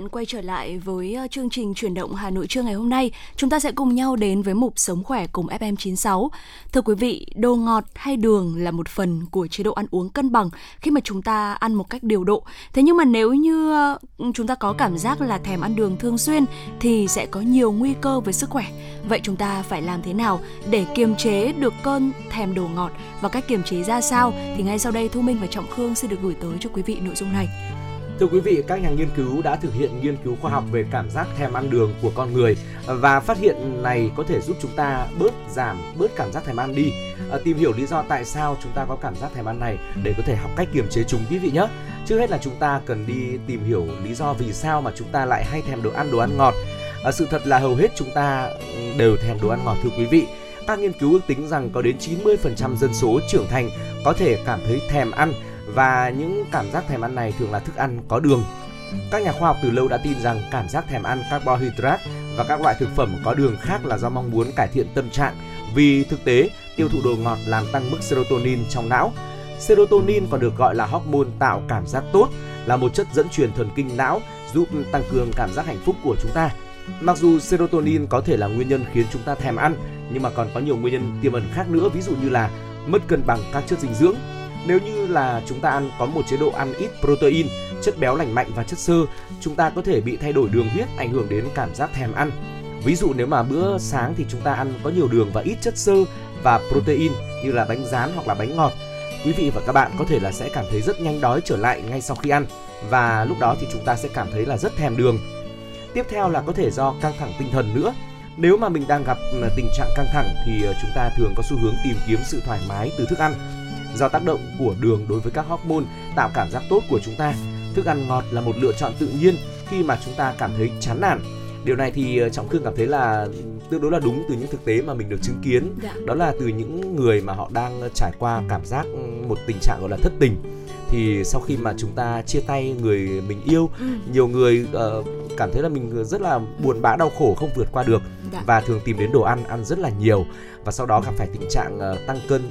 bạn, quay trở lại với ờ, chương trình chuyển động Hà Nội trưa ngày hôm nay. Chúng ta sẽ cùng nhau đến với mục Sống khỏe cùng FM96. Thưa quý vị, đồ ngọt hay đường là một phần của chế độ ăn uống cân bằng khi mà chúng ta ăn một cách điều độ. Thế nhưng mà nếu như ờ, chúng ta có cảm giác là thèm ăn đường thường xuyên thì sẽ có nhiều nguy cơ với sức khỏe. Vậy chúng ta phải làm thế nào để kiềm chế được cơn thèm đồ ngọt và cách kiềm chế ra sao thì ngay sau đây Thu Minh và Trọng Khương sẽ được gửi tới cho quý vị nội dung này. Thưa quý vị, các nhà nghiên cứu đã thực hiện nghiên cứu khoa học về cảm giác thèm ăn đường của con người và phát hiện này có thể giúp chúng ta bớt giảm bớt cảm giác thèm ăn đi. À, tìm hiểu lý do tại sao chúng ta có cảm giác thèm ăn này để có thể học cách kiềm chế chúng quý vị nhé. Trước hết là chúng ta cần đi tìm hiểu lý do vì sao mà chúng ta lại hay thèm đồ ăn đồ ăn ngọt. À, sự thật là hầu hết chúng ta ừ, đều thèm đồ ăn ngọt thưa quý vị. Các nghiên cứu ước tính rằng có đến 90% dân số trưởng thành có thể cảm thấy thèm ăn và những cảm giác thèm ăn này thường là thức ăn có đường. Các nhà khoa học từ lâu đã tin rằng cảm giác thèm ăn carbohydrate và các loại thực phẩm có đường khác là do mong muốn cải thiện tâm trạng. Vì thực tế, tiêu thụ đồ ngọt làm tăng mức serotonin trong não. Serotonin còn được gọi là hormone tạo cảm giác tốt, là một chất dẫn truyền thần kinh não giúp tăng cường cảm giác hạnh phúc của chúng ta. Mặc dù serotonin có thể là nguyên nhân khiến chúng ta thèm ăn, nhưng mà còn có nhiều nguyên nhân tiềm ẩn khác nữa, ví dụ như là mất cân bằng các chất dinh dưỡng, nếu như là chúng ta ăn có một chế độ ăn ít protein, chất béo lành mạnh và chất xơ, chúng ta có thể bị thay đổi đường huyết ảnh hưởng đến cảm giác thèm ăn. Ví dụ nếu mà bữa sáng thì chúng ta ăn có nhiều đường và ít chất xơ và protein như là bánh rán hoặc là bánh ngọt, quý vị và các bạn có thể là sẽ cảm thấy rất nhanh đói trở lại ngay sau khi ăn và lúc đó thì chúng ta sẽ cảm thấy là rất thèm đường. Tiếp theo là có thể do căng thẳng tinh thần nữa. Nếu mà mình đang gặp ừ, tình trạng căng thẳng thì ờ, chúng ta thường có xu hướng tìm kiếm sự thoải mái từ thức ăn do tác động của đường đối với các hormone tạo cảm giác tốt của chúng ta. Thức ăn ngọt là một lựa chọn tự nhiên khi mà chúng ta cảm thấy chán nản. Điều này thì ờ, Trọng Khương cảm thấy là tương đối là đúng từ những thực tế mà mình được chứng kiến. Dạ. Đó là từ những người mà họ đang trải qua cảm giác một tình trạng gọi là thất tình thì sau khi mà chúng ta chia tay người mình yêu ừ. nhiều người uh, cảm thấy là mình rất là buồn bã đau khổ không vượt qua được. Dạ. và thường tìm đến đồ ăn ăn rất là nhiều. Và sau đó gặp phải tình trạng uh, tăng cân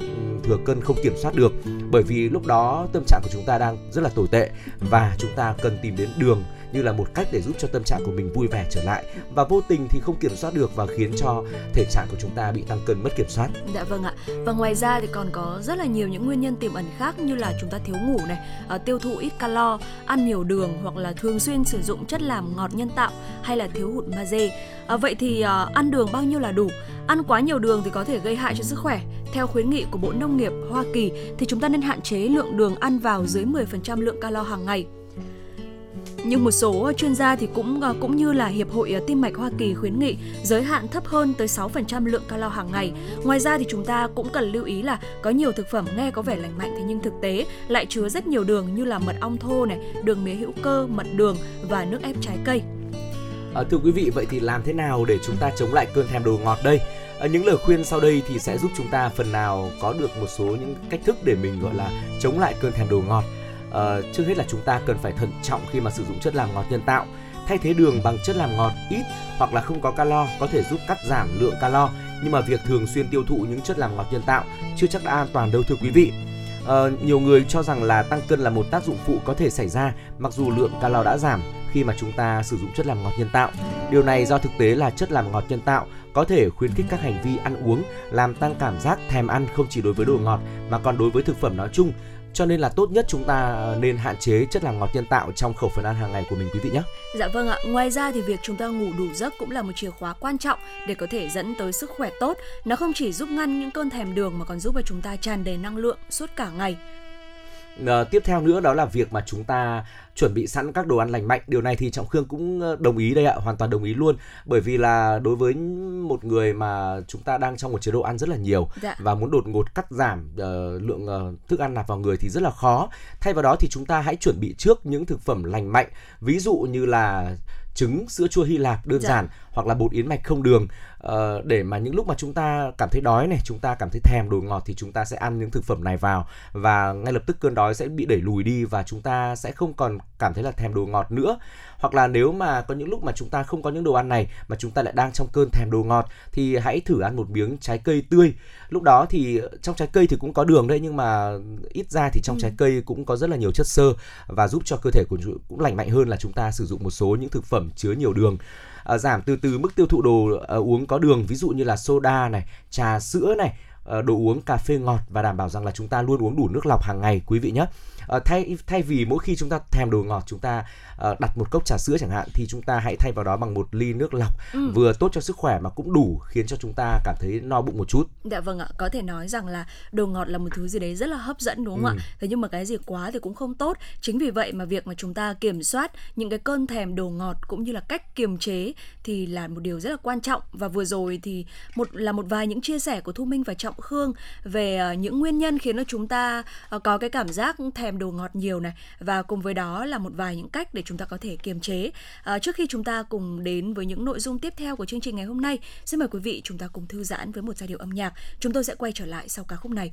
thừa cân không kiểm soát được. Bởi vì lúc đó tâm trạng của chúng ta đang rất là tồi tệ và chúng ta cần tìm đến đường như là một cách để giúp cho tâm trạng của mình vui vẻ trở lại và vô tình thì không kiểm soát được và khiến cho thể trạng của chúng ta bị tăng cân mất kiểm soát. Dạ vâng ạ. Và ngoài ra thì còn có rất là nhiều những nguyên nhân tiềm ẩn khác như là chúng ta thiếu ngủ này, à, tiêu thụ ít calo, ăn nhiều đường hoặc là thường xuyên sử dụng chất làm ngọt nhân tạo hay là thiếu hụt magie. À, ờ, vậy thì à, ăn đường bao nhiêu là đủ? Ăn quá nhiều đường thì có thể gây hại cho sức khỏe. Theo khuyến nghị của Bộ Nông nghiệp Hoa Kỳ thì chúng ta nên hạn chế lượng đường ăn vào dưới 10% lượng calo hàng ngày nhưng một số chuyên gia thì cũng ờ, cũng như là hiệp hội ờ, tim mạch Hoa Kỳ khuyến nghị giới hạn thấp hơn tới 6% lượng calo hàng ngày. Ngoài ra thì chúng ta cũng cần lưu ý là có nhiều thực phẩm nghe có vẻ lành mạnh thế nhưng thực tế lại chứa rất nhiều đường như là mật ong thô này, đường mía hữu cơ, mật đường và nước ép trái cây. À, thưa quý vị, vậy thì làm thế nào để chúng ta chống lại cơn thèm đồ ngọt đây? À, những lời khuyên sau đây thì sẽ giúp chúng ta phần nào có được một số những cách thức để mình gọi là chống lại cơn thèm đồ ngọt uh, trước hết là chúng ta cần phải thận trọng khi mà sử dụng chất làm ngọt nhân tạo. Thay thế đường bằng chất làm ngọt ít hoặc là không có calo có thể giúp cắt giảm lượng calo nhưng mà việc thường xuyên tiêu thụ những chất làm ngọt nhân tạo chưa chắc đã an toàn đâu thưa quý vị. Uh, nhiều người cho rằng là tăng cân là một tác dụng phụ có thể xảy ra mặc dù lượng calo đã giảm khi mà chúng ta sử dụng chất làm ngọt nhân tạo. Điều này do thực tế là chất làm ngọt nhân tạo có thể khuyến khích các hành vi ăn uống, làm tăng cảm giác thèm ăn không chỉ đối với đồ ngọt mà còn đối với thực phẩm nói chung cho nên là tốt nhất chúng ta nên hạn chế chất làm ngọt nhân tạo trong khẩu phần ăn hàng ngày của mình quý vị nhé. Dạ vâng ạ. Ngoài ra thì việc chúng ta ngủ đủ giấc cũng là một chìa khóa quan trọng để có thể dẫn tới sức khỏe tốt. Nó không chỉ giúp ngăn những cơn thèm đường mà còn giúp cho chúng ta tràn đầy năng lượng suốt cả ngày. À, tiếp theo nữa đó là việc mà chúng ta chuẩn bị sẵn các đồ ăn lành mạnh. Điều này thì trọng khương cũng ờ, đồng ý đây ạ hoàn toàn đồng ý luôn. Bởi vì là đối với một người mà chúng ta đang trong một chế độ ăn rất là nhiều dạ. và muốn đột ngột cắt giảm uh, lượng uh, thức ăn nạp vào người thì rất là khó. Thay vào đó thì chúng ta hãy chuẩn bị trước những thực phẩm lành mạnh. Ví dụ như là trứng sữa chua Hy Lạp đơn dạ. giản hoặc là bột yến mạch không đường uh, để mà những lúc mà chúng ta cảm thấy đói này chúng ta cảm thấy thèm đồ ngọt thì chúng ta sẽ ăn những thực phẩm này vào. Và ngay lập tức cơn đói sẽ bị đẩy lùi đi và chúng ta sẽ không còn cảm thấy là thèm đồ ngọt nữa. Hoặc là nếu mà có những lúc mà chúng ta không có những đồ ăn này mà chúng ta lại đang trong cơn thèm đồ ngọt ngọt thì hãy thử ăn một miếng trái cây tươi. Lúc đó thì trong trái cây thì cũng có đường đấy nhưng mà ít ra thì trong ừ. trái cây cũng có rất là nhiều chất xơ và giúp cho cơ thể của chúng cũng lành mạnh hơn là chúng ta sử dụng một số những thực phẩm chứa nhiều đường Ờ, giảm từ từ mức tiêu thụ đồ uh, uống có đường ví dụ như là soda này trà sữa này ờ, đồ uống cà phê ngọt và đảm bảo rằng là chúng ta luôn uống đủ nước lọc hàng ngày quý vị nhé uh, thay thay vì mỗi khi chúng ta thèm đồ ngọt chúng ta uh, đặt một cốc trà sữa chẳng hạn thì chúng ta hãy thay vào đó bằng một ly nước lọc ừ. vừa tốt cho sức khỏe mà cũng đủ khiến cho chúng ta cảm thấy no bụng một chút. Dạ vâng ạ, có thể nói rằng là đồ ngọt là một thứ gì đấy rất là hấp dẫn đúng không ừ. ạ? Thế nhưng mà cái gì quá thì cũng không tốt. Chính vì vậy mà việc mà chúng ta kiểm soát những cái cơn thèm đồ ngọt cũng như là cách kiềm chế thì là một điều rất là quan trọng và vừa rồi thì một là một vài những chia sẻ của Thu Minh và Trọng Khương về uh, những nguyên nhân khiến cho chúng ta có cái cảm giác thèm đồ ngọt nhiều này và cùng với đó là một vài những cách để chúng ta có thể kiềm chế. À, trước khi chúng ta cùng đến với những nội dung tiếp theo của chương trình ngày hôm nay, xin mời quý vị chúng ta cùng thư giãn với một giai điệu âm nhạc. Chúng tôi sẽ quay trở lại sau ca khúc này.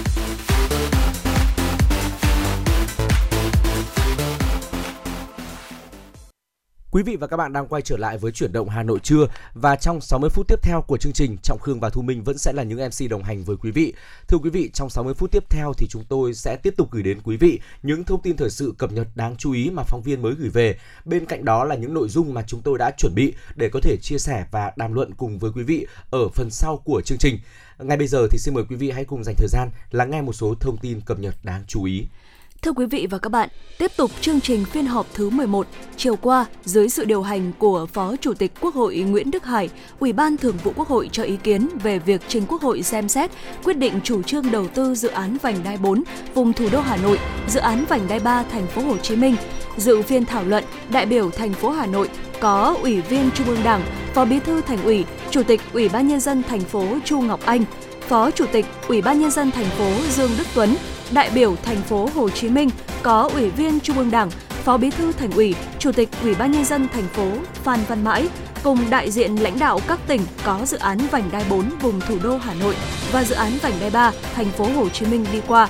Quý vị và các bạn đang quay trở lại với chuyển động Hà Nội trưa và trong 60 phút tiếp theo của chương trình, Trọng Khương và Thu Minh vẫn sẽ là những MC đồng hành với quý vị. Thưa quý vị, trong 60 phút tiếp theo thì chúng tôi sẽ tiếp tục gửi đến quý vị những thông tin thời sự cập nhật đáng chú ý mà phóng viên mới gửi về. Bên cạnh đó là những nội dung mà chúng tôi đã chuẩn bị để có thể chia sẻ và đàm luận cùng với quý vị ở phần sau của chương trình. Ngay bây giờ thì xin mời quý vị hãy cùng dành thời gian lắng nghe một số thông tin cập nhật đáng chú ý. Thưa quý vị và các bạn, tiếp tục chương trình phiên họp thứ 11, chiều qua, dưới sự điều hành của Phó Chủ tịch Quốc hội Nguyễn Đức Hải, Ủy ban Thường vụ Quốc hội cho ý kiến về việc trình Quốc hội xem xét quyết định chủ trương đầu tư dự án vành đai 4 vùng thủ đô Hà Nội, dự án vành đai 3 thành phố Hồ Chí Minh. Dự phiên thảo luận, đại biểu thành phố Hà Nội có Ủy viên Trung ương Đảng, Phó Bí thư Thành ủy, Chủ tịch Ủy ban nhân dân thành phố Chu Ngọc Anh, Phó Chủ tịch Ủy ban nhân dân thành phố Dương Đức Tuấn, đại biểu thành phố Hồ Chí Minh có Ủy viên Trung ương Đảng, Phó Bí thư Thành ủy, Chủ tịch Ủy ban nhân dân thành phố Phan Văn Mãi cùng đại diện lãnh đạo các tỉnh có dự án vành đai 4 vùng thủ đô Hà Nội và dự án vành đai 3 thành phố Hồ Chí Minh đi qua.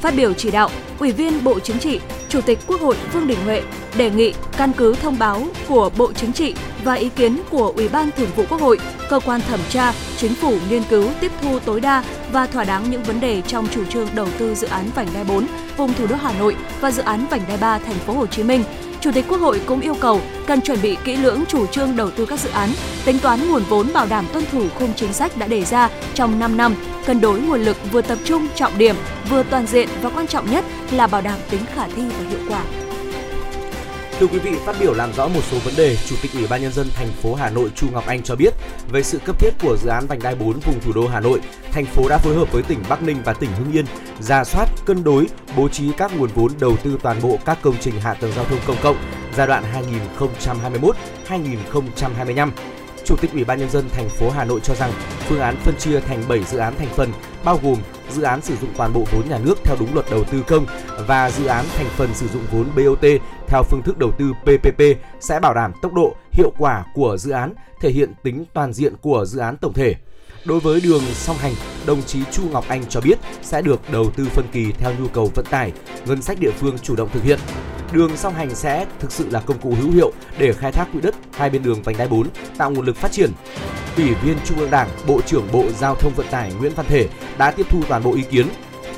Phát biểu chỉ đạo, Ủy viên Bộ Chính trị, Chủ tịch Quốc hội Vương Đình Huệ đề nghị căn cứ thông báo của Bộ Chính trị và ý kiến của Ủy ban Thường vụ Quốc hội, cơ quan thẩm tra, chính phủ nghiên cứu tiếp thu tối đa và thỏa đáng những vấn đề trong chủ trương đầu tư dự án vành đai 4 vùng thủ đô Hà Nội và dự án vành đai 3 thành phố Hồ Chí Minh. Chủ tịch Quốc hội cũng yêu cầu cần chuẩn bị kỹ lưỡng chủ trương đầu tư các dự án, tính toán nguồn vốn bảo đảm tuân thủ khung chính sách đã đề ra trong 5 năm, cân đối nguồn lực vừa tập trung trọng điểm, vừa toàn diện và quan trọng nhất là bảo đảm tính khả thi và hiệu quả. Thưa quý vị, phát biểu làm rõ một số vấn đề, Chủ tịch Ủy ban nhân dân thành phố Hà Nội Chu Ngọc Anh cho biết, về sự cấp thiết của dự án vành đai 4 vùng thủ đô Hà Nội, thành phố đã phối hợp với tỉnh Bắc Ninh và tỉnh Hưng Yên ra soát, cân đối, bố trí các nguồn vốn đầu tư toàn bộ các công trình hạ tầng giao thông công cộng giai đoạn 2021-2025. Chủ tịch Ủy ban nhân dân thành phố Hà Nội cho rằng phương án phân chia thành 7 dự án thành phần bao gồm dự án sử dụng toàn bộ vốn nhà nước theo đúng luật đầu tư công và dự án thành phần sử dụng vốn BOT theo phương thức đầu tư PPP sẽ bảo đảm tốc độ, hiệu quả của dự án, thể hiện tính toàn diện của dự án tổng thể. Đối với đường song hành, đồng chí Chu Ngọc Anh cho biết sẽ được đầu tư phân kỳ theo nhu cầu vận tải, ngân sách địa phương chủ động thực hiện. Đường song hành sẽ thực sự là công cụ hữu hiệu để khai thác quỹ đất hai bên đường vành đai 4, tạo nguồn lực phát triển. Ủy viên Trung ương Đảng, Bộ trưởng Bộ Giao thông Vận tải Nguyễn Văn Thể đã tiếp thu toàn bộ ý kiến.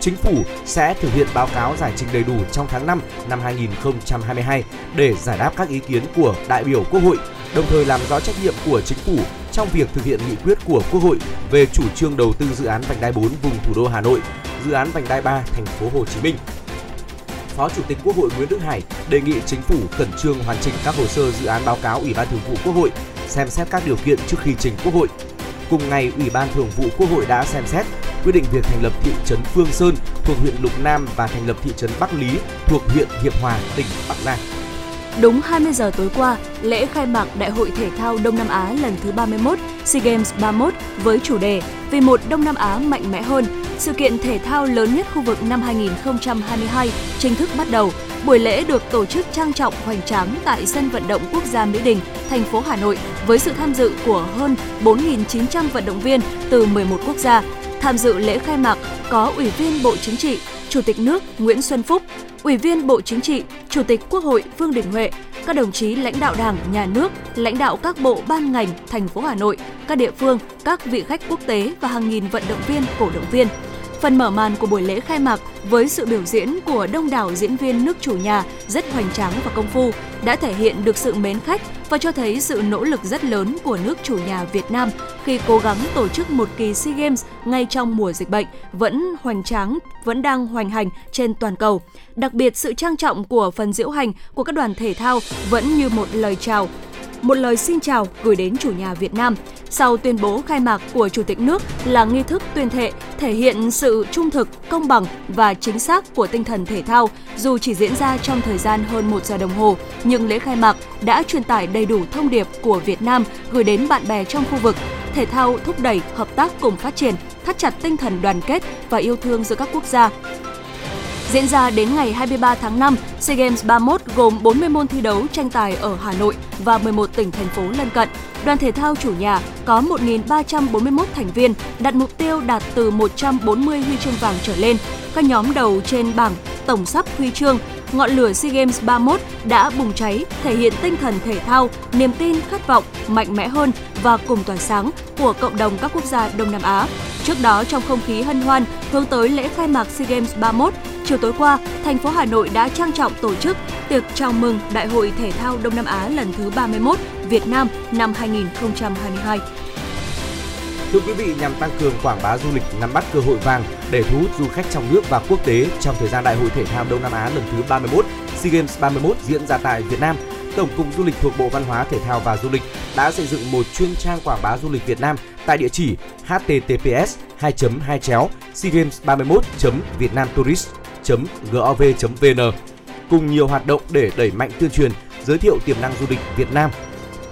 Chính phủ sẽ thực hiện báo cáo giải trình đầy đủ trong tháng 5 năm 2022 để giải đáp các ý kiến của đại biểu Quốc hội, đồng thời làm rõ trách nhiệm của chính phủ trong việc thực hiện nghị quyết của Quốc hội về chủ trương đầu tư dự án vành đai 4 vùng thủ đô Hà Nội, dự án vành đai 3 thành phố Hồ Chí Minh. Phó Chủ tịch Quốc hội Nguyễn Đức Hải đề nghị chính phủ khẩn trương hoàn chỉnh các hồ sơ dự án báo cáo Ủy ban Thường vụ Quốc hội, xem xét các điều kiện trước khi trình Quốc hội. Cùng ngày, Ủy ban Thường vụ Quốc hội đã xem xét quyết định việc thành lập thị trấn Phương Sơn thuộc huyện Lục Nam và thành lập thị trấn Bắc Lý thuộc huyện Hiệp Hòa, tỉnh Bắc Giang. Đúng 20 giờ tối qua, lễ khai mạc Đại hội Thể thao Đông Nam Á lần thứ 31, SEA Games 31 với chủ đề Vì một Đông Nam Á mạnh mẽ hơn, sự kiện thể thao lớn nhất khu vực năm 2022 chính thức bắt đầu. Buổi lễ được tổ chức trang trọng hoành tráng tại sân vận động quốc gia Mỹ Đình, thành phố Hà Nội với sự tham dự của hơn 4.900 vận động viên từ 11 quốc gia. Tham dự lễ khai mạc có Ủy viên Bộ Chính trị, Chủ tịch nước Nguyễn Xuân Phúc, Ủy viên Bộ Chính trị, Chủ tịch Quốc hội Vương Đình Huệ, các đồng chí lãnh đạo Đảng, Nhà nước, lãnh đạo các bộ ban ngành thành phố Hà Nội, các địa phương, các vị khách quốc tế và hàng nghìn vận động viên, cổ động viên. Phần mở màn của buổi lễ khai mạc với sự biểu diễn của đông đảo diễn viên nước chủ nhà rất hoành tráng và công phu đã thể hiện được sự mến khách và cho thấy sự nỗ lực rất lớn của nước chủ nhà Việt Nam khi cố gắng tổ chức một kỳ SEA Games ngay trong mùa dịch bệnh vẫn hoành tráng, vẫn đang hoành hành trên toàn cầu. Đặc biệt sự trang trọng của phần diễu hành của các đoàn thể thao vẫn như một lời chào một lời xin chào gửi đến chủ nhà Việt Nam. Sau tuyên bố khai mạc của Chủ tịch nước là nghi thức tuyên thệ thể hiện sự trung thực, công bằng và chính xác của tinh thần thể thao. Dù chỉ diễn ra trong thời gian hơn một giờ đồng hồ, nhưng lễ khai mạc đã truyền tải đầy đủ thông điệp của Việt Nam gửi đến bạn bè trong khu vực. Thể thao thúc đẩy hợp tác cùng phát triển, thắt chặt tinh thần đoàn kết và yêu thương giữa các quốc gia Diễn ra đến ngày 23 tháng 5, SEA Games 31 gồm 40 môn thi đấu tranh tài ở Hà Nội và 11 tỉnh thành phố lân cận. Đoàn thể thao chủ nhà có 1.341 thành viên, đặt mục tiêu đạt từ 140 huy chương vàng trở lên. Các nhóm đầu trên bảng tổng sắp huy chương ngọn lửa SEA Games 31 đã bùng cháy, thể hiện tinh thần thể thao, niềm tin, khát vọng mạnh mẽ hơn và cùng tỏa sáng của cộng đồng các quốc gia Đông Nam Á. Trước đó, trong không khí hân hoan hướng tới lễ khai mạc SEA Games 31, chiều tối qua, thành phố Hà Nội đã trang trọng tổ chức tiệc chào mừng Đại hội Thể thao Đông Nam Á lần thứ 31 Việt Nam năm 2022. Thưa quý vị, nhằm tăng cường quảng bá du lịch, nắm bắt cơ hội vàng để thu hút du khách trong nước và quốc tế trong thời gian Đại hội Thể thao Đông Nam Á lần thứ 31, SEA Games 31 diễn ra tại Việt Nam, Tổng cục Du lịch thuộc Bộ Văn hóa, Thể thao và Du lịch đã xây dựng một chuyên trang quảng bá du lịch Việt Nam tại địa chỉ https 2 2 chéo seagames 31 vietnamtourist gov vn cùng nhiều hoạt động để đẩy mạnh tuyên truyền giới thiệu tiềm năng du lịch Việt Nam.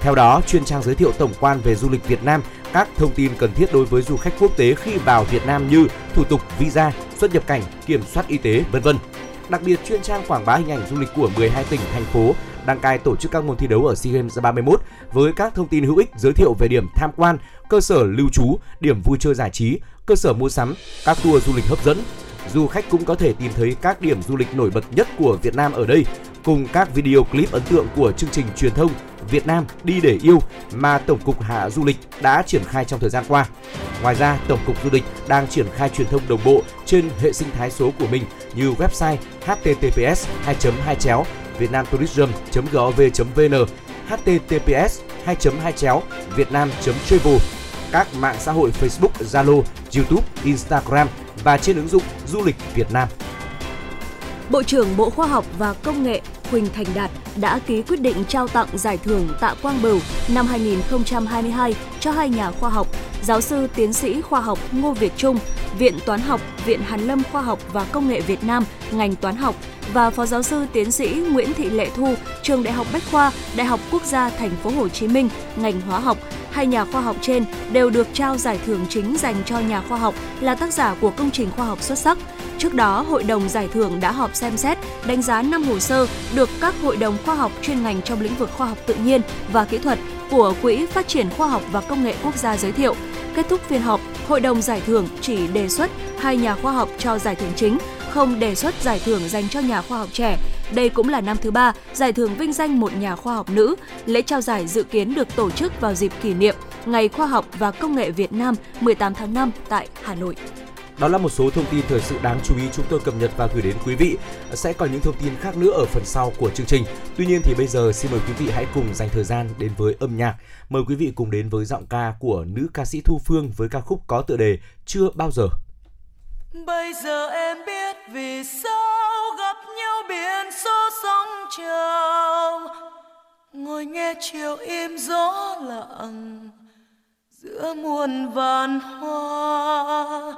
Theo đó, chuyên trang giới thiệu tổng quan về du lịch Việt Nam, các thông tin cần thiết đối với du khách quốc tế khi vào Việt Nam như thủ tục visa, xuất nhập cảnh, kiểm soát y tế, vân vân. Đặc biệt chuyên trang quảng bá hình ảnh du lịch của 12 tỉnh thành phố đăng cai tổ chức các môn thi đấu ở SEA Games 31 với các thông tin hữu ích giới thiệu về điểm tham quan, cơ sở lưu trú, điểm vui chơi giải trí, cơ sở mua sắm, các tour du lịch hấp dẫn. Du khách cũng có thể tìm thấy các điểm du lịch nổi bật nhất của Việt Nam ở đây, cùng các video clip ấn tượng của chương trình truyền thông Việt Nam đi để yêu mà Tổng cục Hạ Du lịch đã triển khai trong thời gian qua. Ngoài ra, Tổng cục Du lịch đang triển khai truyền thông đồng bộ trên hệ sinh thái số của mình như website https 2 2 chéo vietnamtourism.gov.vn https 2 2 chéo vietnam.travel các mạng xã hội Facebook, Zalo, YouTube, Instagram và trên ứng dụng Du lịch Việt Nam. Bộ trưởng Bộ Khoa học và Công nghệ Huỳnh Thành Đạt đã ký quyết định trao tặng giải thưởng Tạ Quang Bửu năm 2022 cho hai nhà khoa học, giáo sư tiến sĩ khoa học Ngô Việt Trung, Viện Toán học, Viện Hàn Lâm Khoa học và Công nghệ Việt Nam, ngành toán học và phó giáo sư tiến sĩ Nguyễn Thị Lệ Thu, trường Đại học Bách khoa, Đại học Quốc gia Thành phố Hồ Chí Minh, ngành hóa học. Hai nhà khoa học trên đều được trao giải thưởng chính dành cho nhà khoa học là tác giả của công trình khoa học xuất sắc. Trước đó, Hội đồng giải thưởng đã họp xem xét, đánh giá 5 hồ sơ được các hội đồng khoa học chuyên ngành trong lĩnh vực khoa học tự nhiên và kỹ thuật của Quỹ Phát triển Khoa học và Công nghệ Quốc gia giới thiệu. Kết thúc phiên họp, Hội đồng giải thưởng chỉ đề xuất hai nhà khoa học cho giải thưởng chính, không đề xuất giải thưởng dành cho nhà khoa học trẻ. Đây cũng là năm thứ ba giải thưởng vinh danh một nhà khoa học nữ. Lễ trao giải dự kiến được tổ chức vào dịp kỷ niệm Ngày Khoa học và Công nghệ Việt Nam 18 tháng 5 tại Hà Nội. Đó là một số thông tin thời sự đáng chú ý chúng tôi cập nhật và gửi đến quý vị. Sẽ có những thông tin khác nữa ở phần sau của chương trình. Tuy nhiên thì bây giờ xin mời quý vị hãy cùng dành thời gian đến với âm nhạc. Mời quý vị cùng đến với giọng ca của nữ ca sĩ Thu Phương với ca khúc có tựa đề Chưa bao giờ. Bây giờ em biết vì sao gặp nhau biển số sóng trào Ngồi nghe chiều im gió lặng giữa muôn vàn hoa.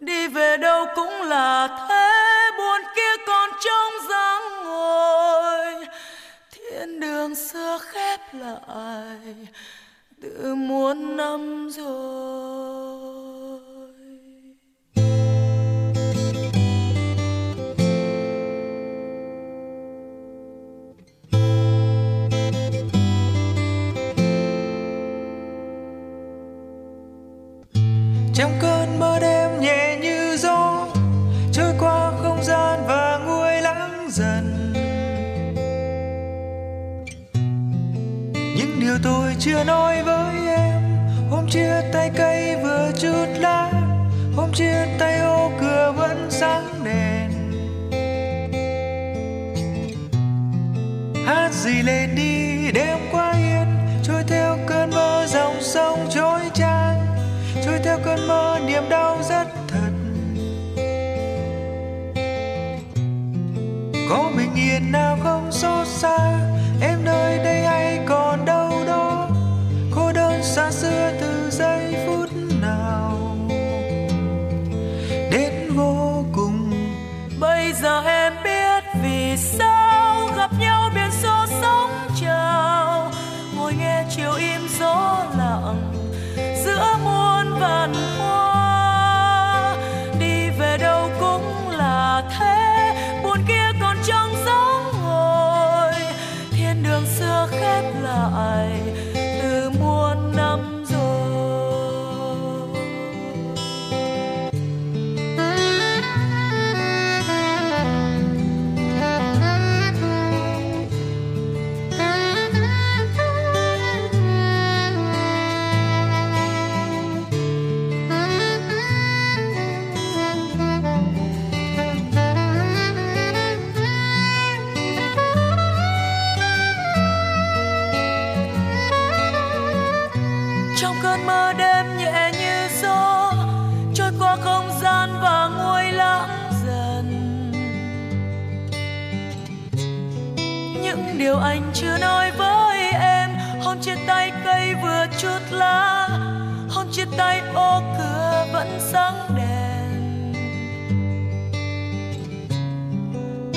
Đi về đâu cũng là thế, buồn kia còn trong dáng ngồi. Thiên đường xưa khép lại từ muôn năm rồi. Trong cơn mơ đêm nhẹ như gió, trôi qua không gian và nguôi lắng dần. Những điều tôi chưa nói với em, hôm chia tay cây vừa chút lá, hôm chia tay ô cửa vẫn sáng đèn. Hát gì lên đi, đêm qua yên, trôi theo cơn mơ dòng sông trôi tràn trôi theo cơn mơ, niềm đau rất thật. Có bình yên nào không xót xa, em nơi đây hay còn đâu đó. Cô đơn xa xưa từ giây phút nào. Đến vô cùng, bây giờ em biết vì sao. qua không gian và nguôi lãng dần. Những điều anh chưa nói với em hôm chia tay cây vừa chút lá hôm chia tay ô cửa vẫn sáng đèn.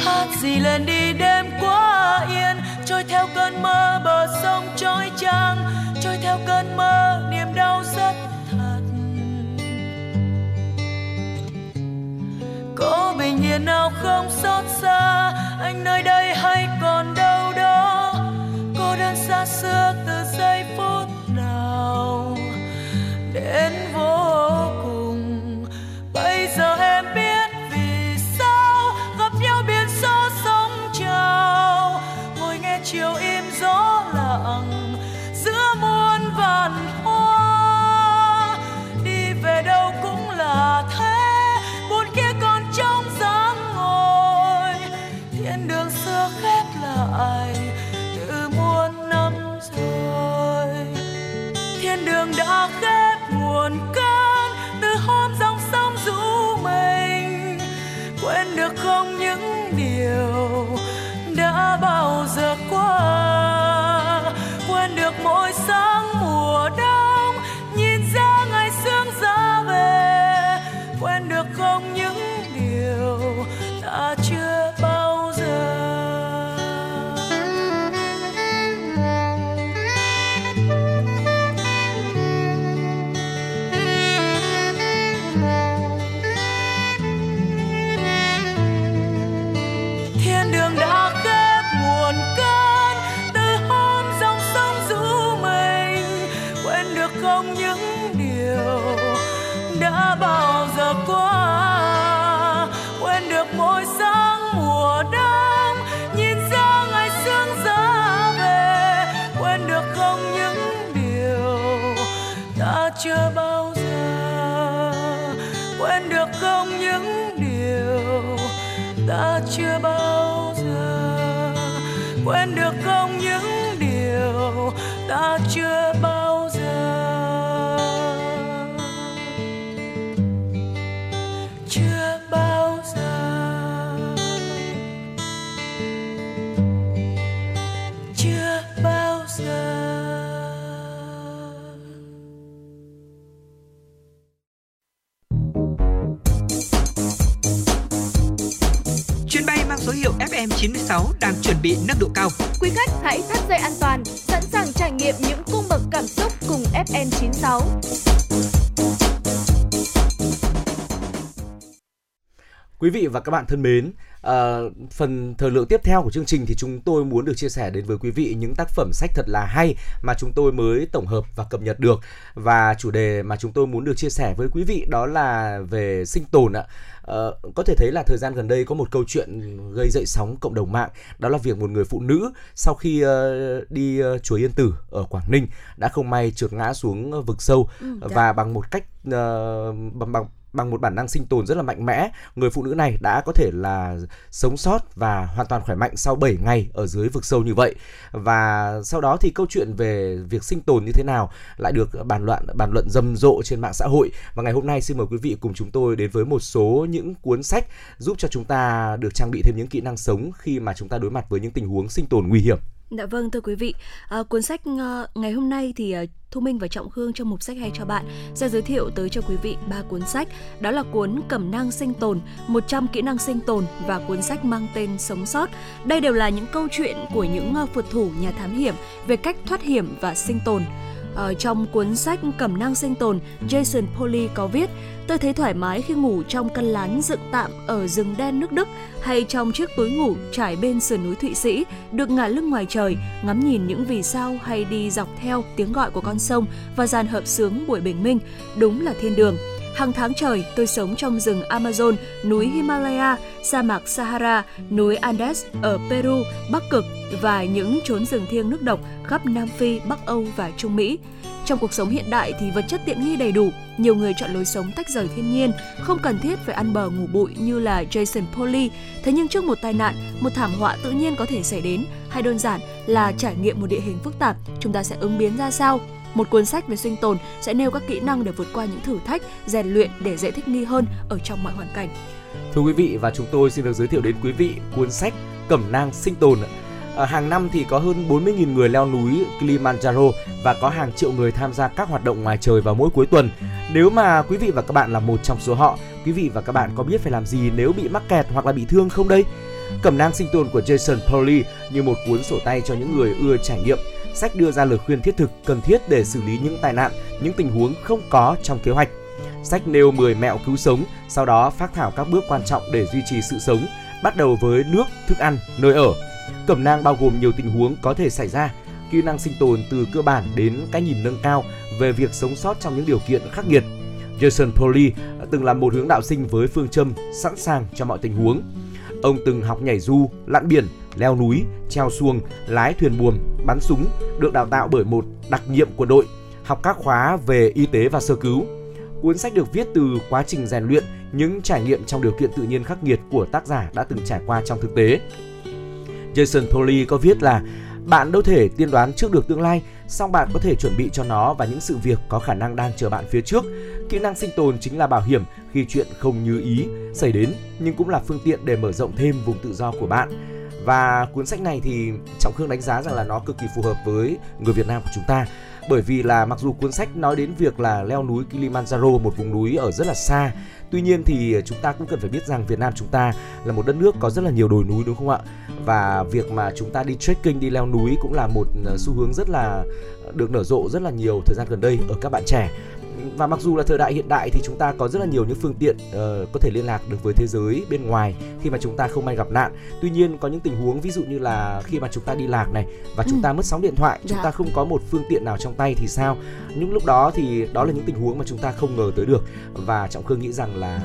Hát gì lên đi đêm quá yên, trôi theo cơn mơ bờ sông trôi trăng trôi theo cơn mơ niềm đau rất có bình yên nào không xót xa. Anh nơi đây hay còn đâu đó. Cô đơn xa xưa từ giây phút nào. Đến vô cùng. Bây giờ em FM96 đang chuẩn bị nâng độ cao. Quý khách hãy thắt dây an toàn, sẵn sàng trải nghiệm những cung bậc cảm xúc cùng FN96. Quý vị và các bạn thân mến, à, phần thời lượng tiếp theo của chương trình thì chúng tôi muốn được chia sẻ đến với quý vị những tác phẩm sách thật là hay mà chúng tôi mới tổng hợp và cập nhật được và chủ đề mà chúng tôi muốn được chia sẻ với quý vị đó là về sinh tồn ạ. Ờ, có thể thấy là thời gian gần đây có một câu chuyện gây dậy sóng cộng đồng mạng đó là việc một người phụ nữ sau khi ờ, đi ờ, chùa Yên Tử ở Quảng Ninh đã không may trượt ngã xuống vực sâu Ừ, dạ. và bằng một cách ờ, bằng bằng bằng một bản năng sinh tồn rất là mạnh mẽ. Người phụ nữ này đã có thể là sống sót và hoàn toàn khỏe mạnh sau 7 ngày ở dưới vực sâu như vậy. Và sau đó thì câu chuyện về việc sinh tồn như thế nào lại được bàn luận bàn luận rầm rộ trên mạng xã hội. Và ngày hôm nay xin mời quý vị cùng chúng tôi đến với một số những cuốn sách giúp cho chúng ta được trang bị thêm những kỹ năng sống khi mà chúng ta đối mặt với những tình huống sinh tồn nguy hiểm. Dạ vâng thưa quý vị, à, cuốn sách ờ, ngày hôm nay thì ờ, Thu Minh và Trọng Khương trong mục sách hay cho bạn sẽ giới thiệu tới cho quý vị ba cuốn sách. Đó là cuốn Cẩm năng sinh tồn, 100 kỹ năng sinh tồn và cuốn sách mang tên Sống sót. Đây đều là những câu chuyện của những phượt thủ nhà thám hiểm về cách thoát hiểm và sinh tồn. Ở trong cuốn sách Cẩm năng sinh tồn, Jason Polly có viết Tôi thấy thoải mái khi ngủ trong căn lán dựng tạm ở rừng đen nước Đức hay trong chiếc túi ngủ trải bên sườn núi Thụy Sĩ, được ngả lưng ngoài trời, ngắm nhìn những vì sao hay đi dọc theo tiếng gọi của con sông và dàn hợp sướng buổi bình minh. Đúng là thiên đường. Hàng tháng trời, tôi sống trong rừng Amazon, núi Himalaya, sa mạc Sahara, núi Andes ở Peru, Bắc Cực và những chốn rừng thiêng nước độc khắp Nam Phi, Bắc Âu và Trung Mỹ. Trong cuộc sống hiện đại thì vật chất tiện nghi đầy đủ, nhiều người chọn lối sống tách rời thiên nhiên, không cần thiết phải ăn bờ ngủ bụi như là Jason Polly. Thế nhưng trước một tai nạn, một thảm họa tự nhiên có thể xảy đến, hay đơn giản là trải nghiệm một địa hình phức tạp, chúng ta sẽ ứng biến ra sao? Một cuốn sách về sinh tồn sẽ nêu các kỹ năng để vượt qua những thử thách, rèn luyện để dễ thích nghi hơn ở trong mọi hoàn cảnh. Thưa quý vị và chúng tôi xin được giới thiệu đến quý vị cuốn sách Cẩm nang sinh tồn. À, hàng năm thì có hơn 40.000 người leo núi Kilimanjaro và có hàng triệu người tham gia các hoạt động ngoài trời vào mỗi cuối tuần. Nếu mà quý vị và các bạn là một trong số họ, quý vị và các bạn có biết phải làm gì nếu bị mắc kẹt hoặc là bị thương không đây? Cẩm nang sinh tồn của Jason Pauli như một cuốn sổ tay cho những người ưa trải nghiệm. Sách đưa ra lời khuyên thiết thực cần thiết để xử lý những tai nạn, những tình huống không có trong kế hoạch. Sách nêu 10 mẹo cứu sống, sau đó phát thảo các bước quan trọng để duy trì sự sống, bắt đầu với nước, thức ăn, nơi ở. Cẩm nang bao gồm nhiều tình huống có thể xảy ra, kỹ năng sinh tồn từ cơ bản đến cái nhìn nâng cao về việc sống sót trong những điều kiện khắc nghiệt. Jason Polly từng là một hướng đạo sinh với phương châm sẵn sàng cho mọi tình huống. Ông từng học nhảy du, lặn biển, leo núi, treo xuồng, lái thuyền buồm, bắn súng, được đào tạo bởi một đặc nhiệm quân đội, học các khóa về y tế và sơ cứu. Cuốn sách được viết từ quá trình rèn luyện, những trải nghiệm trong điều kiện tự nhiên khắc nghiệt của tác giả đã từng trải qua trong thực tế. Jason Pauli có viết là bạn đâu thể tiên đoán trước được tương lai, song bạn có thể chuẩn bị cho nó và những sự việc có khả năng đang chờ bạn phía trước. Kỹ năng sinh tồn chính là bảo hiểm khi chuyện không như ý xảy đến, nhưng cũng là phương tiện để mở rộng thêm vùng tự do của bạn. Và cuốn sách này thì Trọng Khương đánh giá rằng là nó cực kỳ phù hợp với người Việt Nam của chúng ta. Bởi vì là mặc dù cuốn sách nói đến việc là leo núi Kilimanjaro, một vùng núi ở rất là xa, tuy nhiên thì chúng ta cũng cần phải biết rằng Việt Nam chúng ta là một đất nước có rất là nhiều đồi núi, đúng không ạ? Và việc mà chúng ta đi trekking, đi leo núi cũng là một ờ, xu hướng rất là được nở rộ rất là nhiều thời gian gần đây ở các bạn trẻ và mặc dù là thời đại hiện đại thì chúng ta có rất là nhiều những phương tiện uh, có thể liên lạc được với thế giới bên ngoài khi mà chúng ta không may gặp nạn tuy nhiên có những tình huống ví dụ như là khi mà chúng ta đi lạc này và chúng ừ. ta mất sóng điện thoại chúng dạ. ta không có một phương tiện nào trong tay thì sao những lúc đó thì đó là những tình huống mà chúng ta không ngờ tới được và trọng khương nghĩ rằng là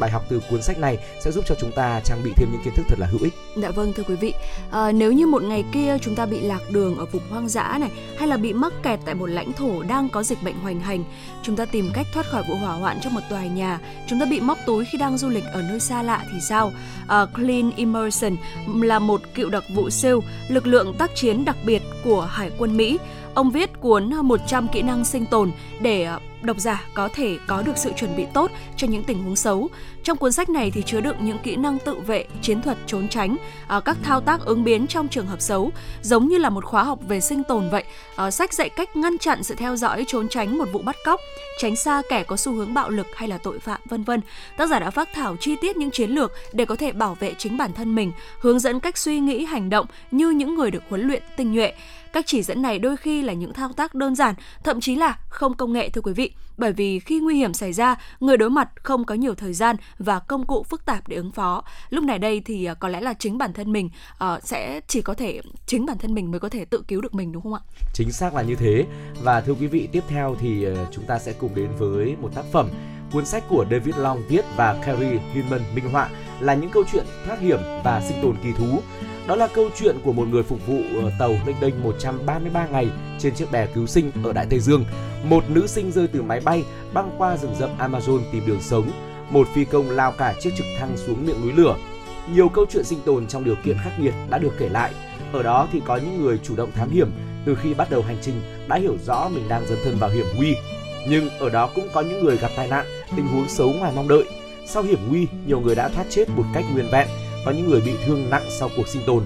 bài học từ cuốn sách này sẽ giúp cho chúng ta trang bị thêm những kiến thức thật là hữu ích. Dạ vâng thưa quý vị, à, nếu như một ngày kia chúng ta bị lạc đường ở vùng hoang dã này hay là bị mắc kẹt tại một lãnh thổ đang có dịch bệnh hoành hành, chúng ta tìm cách thoát khỏi vụ hỏa hoạn trong một tòa nhà, chúng ta bị móc túi khi đang du lịch ở nơi xa lạ thì sao? À, Clean Emerson là một cựu đặc vụ siêu, lực lượng tác chiến đặc biệt của Hải quân Mỹ. Ông viết cuốn 100 kỹ năng sinh tồn để ờ, độc giả có thể có được sự chuẩn bị tốt cho những tình huống xấu. Trong cuốn sách này thì chứa đựng những kỹ năng tự vệ, chiến thuật trốn tránh, ờ, các thao tác ứng biến trong trường hợp xấu, giống như là một khóa học về sinh tồn vậy. Ờ, sách dạy cách ngăn chặn sự theo dõi, trốn tránh một vụ bắt cóc, tránh xa kẻ có xu hướng bạo lực hay là tội phạm vân vân. Tác giả đã phát thảo chi tiết những chiến lược để có thể bảo vệ chính bản thân mình, hướng dẫn cách suy nghĩ, hành động như những người được huấn luyện tinh nhuệ. Các chỉ dẫn này đôi khi là những thao tác đơn giản, thậm chí là không công nghệ thưa quý vị, bởi vì khi nguy hiểm xảy ra, người đối mặt không có nhiều thời gian và công cụ phức tạp để ứng phó. Lúc này đây thì à, có lẽ là chính bản thân mình uh, sẽ chỉ có thể chính bản thân mình mới có thể tự cứu được mình đúng không ạ? Chính xác là như thế. Và thưa quý vị, tiếp theo thì à, chúng ta sẽ cùng đến với một tác phẩm Cuốn sách của David Long viết và Carrie Hinman minh họa là những câu chuyện thoát hiểm và sinh tồn kỳ thú đó là câu chuyện của một người phục vụ ờ, tàu lênh đênh 133 ngày trên chiếc bè cứu sinh ở Đại Tây Dương. Một nữ sinh rơi từ máy bay băng qua rừng rậm Amazon tìm đường sống. Một phi công lao cả chiếc trực thăng xuống miệng núi lửa. Nhiều câu chuyện sinh tồn trong điều kiện khắc nghiệt đã được kể lại. Ở đó thì có những người chủ động thám hiểm từ khi bắt đầu hành trình đã hiểu rõ mình đang dấn thân vào hiểm nguy. Nhưng ở đó cũng có những người gặp tai nạn, tình huống xấu ngoài mong đợi. Sau hiểm nguy, nhiều người đã thoát chết một cách nguyên vẹn và những người bị thương nặng sau cuộc sinh tồn.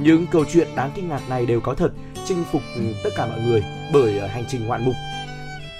Những câu chuyện đáng kinh ngạc này đều có thật, chinh phục ừ, tất cả mọi người bởi ờ, hành trình ngoạn mục.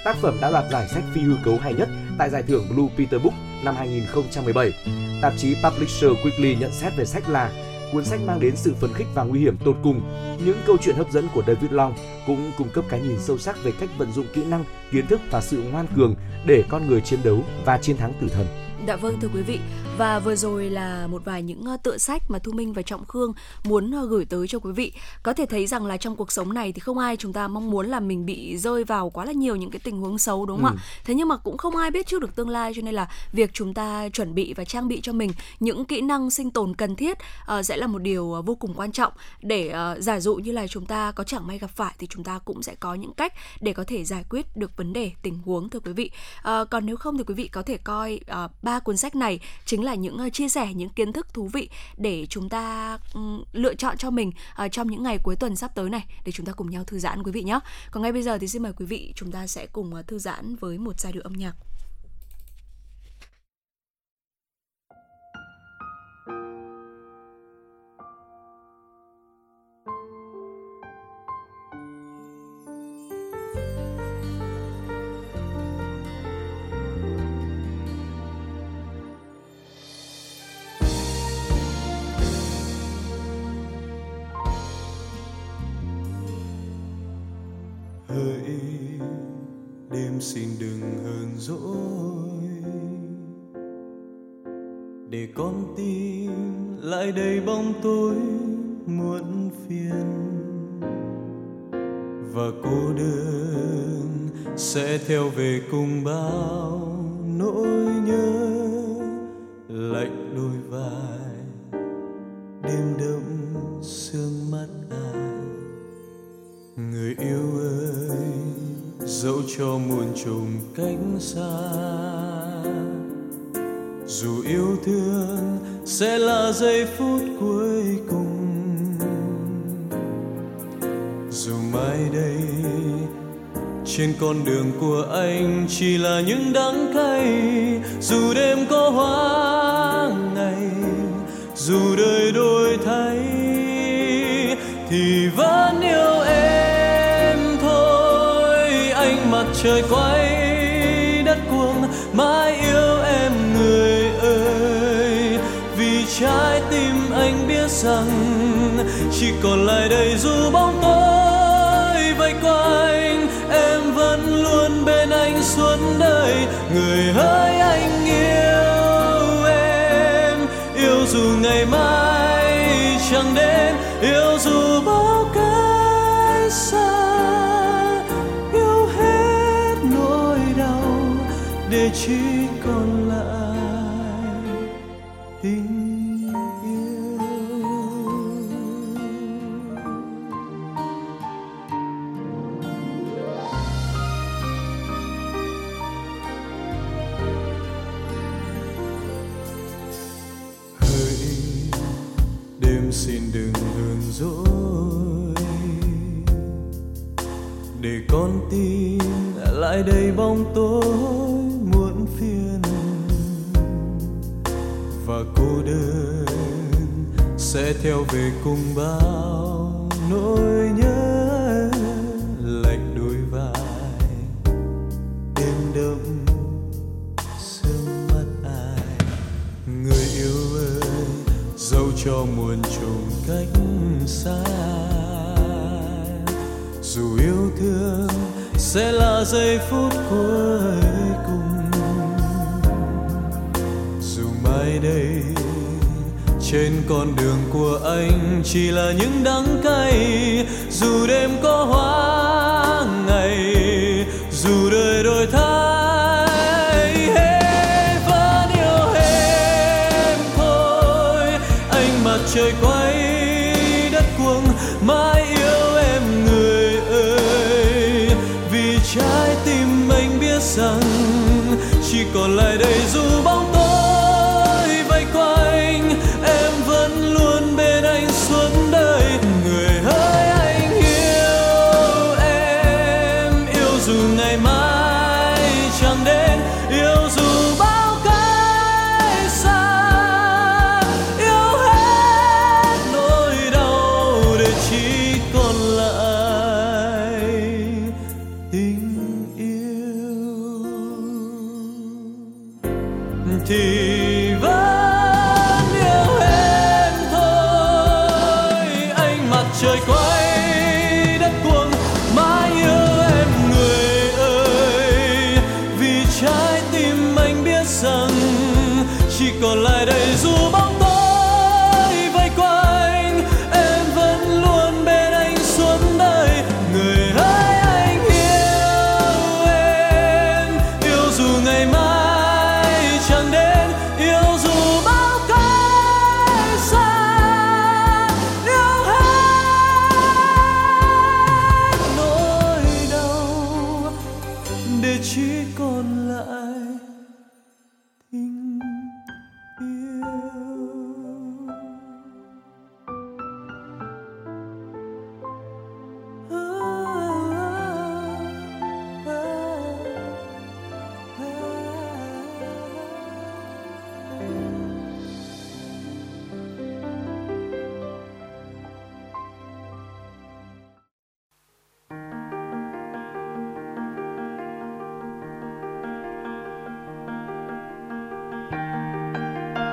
Tác phẩm đã đoạt giải sách phi hư cấu hay nhất tại giải thưởng Blue Peter Book năm 2017. Tạp chí Publisher Weekly nhận xét về sách là cuốn sách mang đến sự phấn khích và nguy hiểm tột cùng. Những câu chuyện hấp dẫn của David Long cũng cung cấp cái nhìn sâu sắc về cách vận dụng kỹ năng, kiến thức và sự ngoan cường để con người chiến đấu và chiến thắng tử thần. Dạ vâng thưa quý vị và vừa rồi là một vài những uh, tựa sách mà Thu Minh và Trọng Khương muốn uh, gửi tới cho quý vị. Có thể thấy rằng là trong cuộc sống này thì không ai chúng ta mong muốn là mình bị rơi vào quá là nhiều những cái tình huống xấu đúng không ừ. ạ? Thế nhưng mà cũng không ai biết trước được tương lai cho nên là việc chúng ta chuẩn bị và trang bị cho mình những kỹ năng sinh tồn cần thiết uh, sẽ là một điều vô cùng quan trọng để uh, giả dụ như là chúng ta có chẳng may gặp phải thì chúng ta cũng sẽ có những cách để có thể giải quyết được vấn đề tình huống thưa quý vị. Uh, còn nếu không thì quý vị có thể coi ba cuốn sách này chính là là những ờ, chia sẻ những kiến thức thú vị để chúng ta ừ, lựa chọn cho mình ờ, trong những ngày cuối tuần sắp tới này để chúng ta cùng nhau thư giãn quý vị nhé. Còn ngay bây giờ thì xin mời quý vị chúng ta sẽ cùng ờ, thư giãn với một giai điệu âm nhạc. Hỡi, đêm xin đừng hờn dỗi. Để con tim lại đầy bóng tối muộn phiền. Và cô đơn sẽ theo về cùng bao nỗi nhớ. Lạnh đôi vai đêm đông sương mắt ai người yêu ơi, dẫu cho muôn trùng cánh xa, dù yêu thương sẽ là giây phút cuối cùng. Dù mai đây, trên con đường của anh chỉ là những đắng cay, dù đêm có hoa ngày, dù đời đổi thay, thì vẫn trời quay đất cuồng, mãi yêu em người ơi. Vì trái tim anh biết rằng chỉ còn lại đây dù bóng tối vây quanh. Em vẫn luôn bên anh suốt đời, người hỡi anh yêu em. Yêu dù ngày mai để chỉ còn lại tình đêm xin đừng hờn dỗi. Để con tim lại đầy bóng tối. Sẽ theo về cùng bao nỗi nhớ, lạnh đôi vai. Đêm đông, sương mắt ai? Người yêu ơi, dẫu cho muôn trùng cách xa, dù yêu thương sẽ là giây phút cuối. Trên con đường của anh chỉ là những đắng cay. Dù đêm có hoa ngày dù đời đổi thay hey, vẫn yêu em thôi. Anh mặt trời quay đất cuồng mãi yêu em người ơi. Vì trái tim anh biết rằng chỉ còn lại đây dù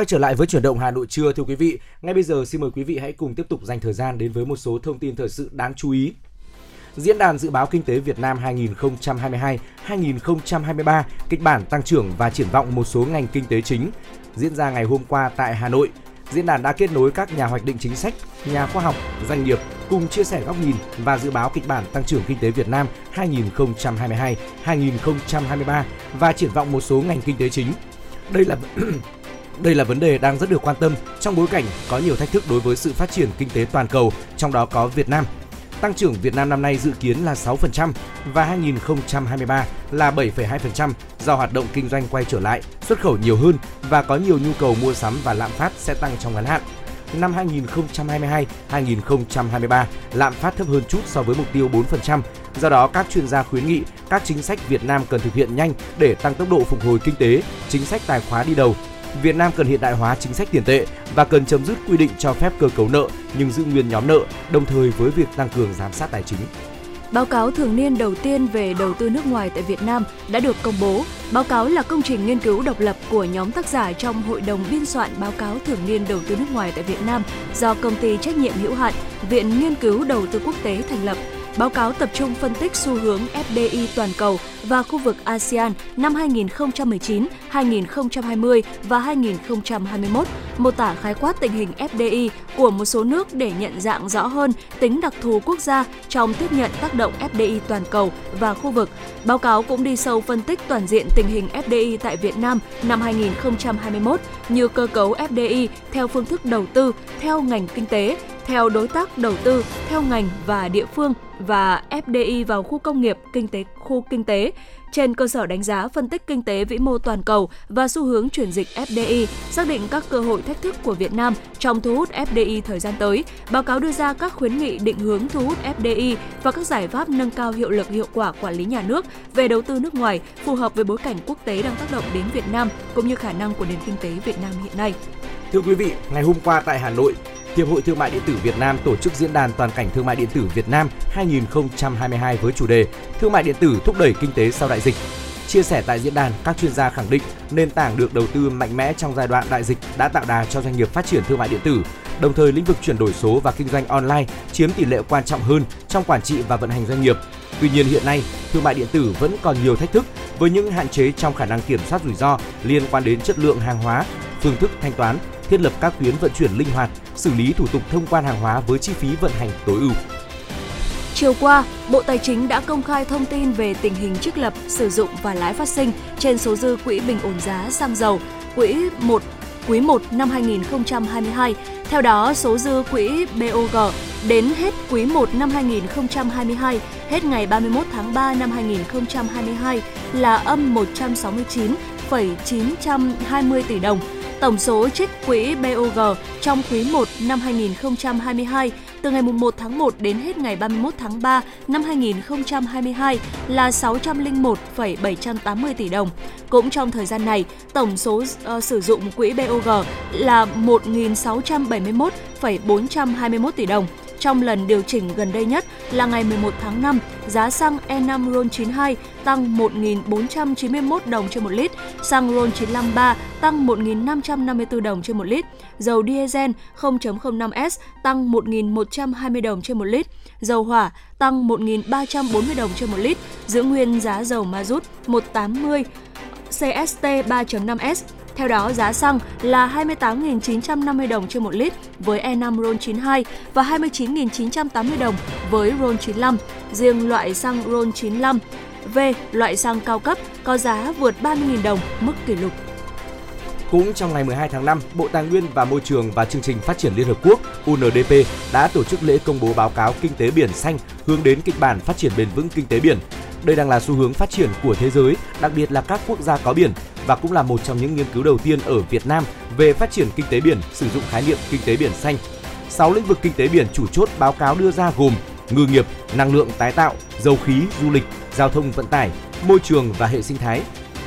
Quay trở lại với chuyển động Hà Nội trưa thưa quý vị. Ngay bây giờ xin mời quý vị hãy cùng tiếp tục dành thời gian đến với một số thông tin thời sự đáng chú ý. Diễn đàn Dự báo Kinh tế Việt Nam 2022-2023, kịch bản tăng trưởng và triển vọng một số ngành kinh tế chính diễn ra ngày hôm qua tại Hà Nội. Diễn đàn đã kết nối các nhà hoạch định chính sách, nhà khoa học, doanh nghiệp cùng chia sẻ góc nhìn và dự báo kịch bản tăng trưởng kinh tế Việt Nam 2022-2023 và triển vọng một số ngành kinh tế chính. Đây là Đây là vấn đề đang rất được quan tâm trong bối cảnh có nhiều thách thức đối với sự phát triển kinh tế toàn cầu, trong đó có Việt Nam. Tăng trưởng Việt Nam năm nay dự kiến là 6% và 2023 là 7,2% do hoạt động kinh doanh quay trở lại, xuất khẩu nhiều hơn và có nhiều nhu cầu mua sắm và lạm phát sẽ tăng trong ngắn hạn. Năm 2022-2023, lạm phát thấp hơn chút so với mục tiêu 4%. Do đó, các chuyên gia khuyến nghị các chính sách Việt Nam cần thực hiện nhanh để tăng tốc độ phục hồi kinh tế, chính sách tài khóa đi đầu, Việt Nam cần hiện đại hóa chính sách tiền tệ và cần chấm dứt quy định cho phép cơ cấu nợ nhưng giữ nguyên nhóm nợ, đồng thời với việc tăng cường giám sát tài chính. Báo cáo thường niên đầu tiên về đầu tư nước ngoài tại Việt Nam đã được công bố. Báo cáo là công trình nghiên cứu độc lập của nhóm tác giả trong Hội đồng biên soạn báo cáo thường niên đầu tư nước ngoài tại Việt Nam do công ty trách nhiệm hữu hạn Viện Nghiên cứu Đầu tư Quốc tế thành lập Báo cáo tập trung phân tích xu hướng FDI toàn cầu và khu vực ASEAN năm 2019, 2020 và 2021, mô tả khái quát tình hình FDI của một số nước để nhận dạng rõ hơn tính đặc thù quốc gia trong tiếp nhận tác động FDI toàn cầu và khu vực. Báo cáo cũng đi sâu phân tích toàn diện tình hình FDI tại Việt Nam năm 2021 như cơ cấu FDI theo phương thức đầu tư, theo ngành kinh tế, theo đối tác đầu tư, theo ngành và địa phương và FDI vào khu công nghiệp, kinh tế, khu kinh tế trên cơ sở đánh giá phân tích kinh tế vĩ mô toàn cầu và xu hướng chuyển dịch FDI, xác định các cơ hội thách thức của Việt Nam trong thu hút FDI thời gian tới. Báo cáo đưa ra các khuyến nghị định hướng thu hút FDI và các giải pháp nâng cao hiệu lực hiệu quả quản lý nhà nước về đầu tư nước ngoài phù hợp với bối cảnh quốc tế đang tác động đến Việt Nam cũng như khả năng của nền kinh tế Việt Nam hiện nay. Thưa quý vị, ngày hôm qua tại Hà Nội, Hiệp hội Thương mại điện tử Việt Nam tổ chức diễn đàn toàn cảnh thương mại điện tử Việt Nam 2022 với chủ đề Thương mại điện tử thúc đẩy kinh tế sau đại dịch. Chia sẻ tại diễn đàn, các chuyên gia khẳng định nền tảng được đầu tư mạnh mẽ trong giai đoạn đại dịch đã tạo đà cho doanh nghiệp phát triển thương mại điện tử. Đồng thời, lĩnh vực chuyển đổi số và kinh doanh online chiếm tỷ lệ quan trọng hơn trong quản trị và vận hành doanh nghiệp. Tuy nhiên hiện nay, thương mại điện tử vẫn còn nhiều thách thức với những hạn chế trong khả năng kiểm soát rủi ro liên quan đến chất lượng hàng hóa, phương thức thanh toán, thiết lập các tuyến vận chuyển linh hoạt, xử lý thủ tục thông quan hàng hóa với chi phí vận hành tối ưu. Chiều qua, Bộ Tài chính đã công khai thông tin về tình hình trích lập, sử dụng và lãi phát sinh trên số dư quỹ bình ổn giá xăng dầu quỹ 1 quý 1 năm 2022. Theo đó, số dư quỹ BOG đến hết quý 1 năm 2022, hết ngày 31 tháng 3 năm 2022 là âm 169,920 tỷ đồng Tổng số trích quỹ BOG trong quý 1 năm 2022 từ ngày 1 tháng 1 đến hết ngày 31 tháng 3 năm 2022 là 601,780 tỷ đồng. Cũng trong thời gian này, tổng số uh, sử dụng quỹ BOG là 1.671,421 tỷ đồng. Trong lần điều chỉnh gần đây nhất là ngày 11 tháng 5, giá xăng E5 RON92 tăng 1.491 đồng trên một lít, xăng RON95 3 tăng 1.554 đồng trên một lít, dầu diesel 0.05S tăng 1.120 đồng trên một lít, dầu hỏa tăng 1.340 đồng trên một lít, giữ nguyên giá dầu ma rút 180 CST 3.5S theo đó, giá xăng là 28.950 đồng trên 1 lít với E5 RON92 và 29.980 đồng với RON95. Riêng loại xăng RON95 V, loại xăng cao cấp, có giá vượt 30.000 đồng, mức kỷ lục. Cũng trong ngày 12 tháng 5, Bộ Tài nguyên và Môi trường và Chương trình Phát triển Liên Hợp Quốc UNDP đã tổ chức lễ công bố báo cáo Kinh tế biển xanh hướng đến kịch bản phát triển bền vững kinh tế biển. Đây đang là xu hướng phát triển của thế giới, đặc biệt là các quốc gia có biển và cũng là một trong những nghiên cứu đầu tiên ở Việt Nam về phát triển kinh tế biển sử dụng khái niệm kinh tế biển xanh. 6 lĩnh vực kinh tế biển chủ chốt báo cáo đưa ra gồm ngư nghiệp, năng lượng tái tạo, dầu khí, du lịch, giao thông vận tải, môi trường và hệ sinh thái.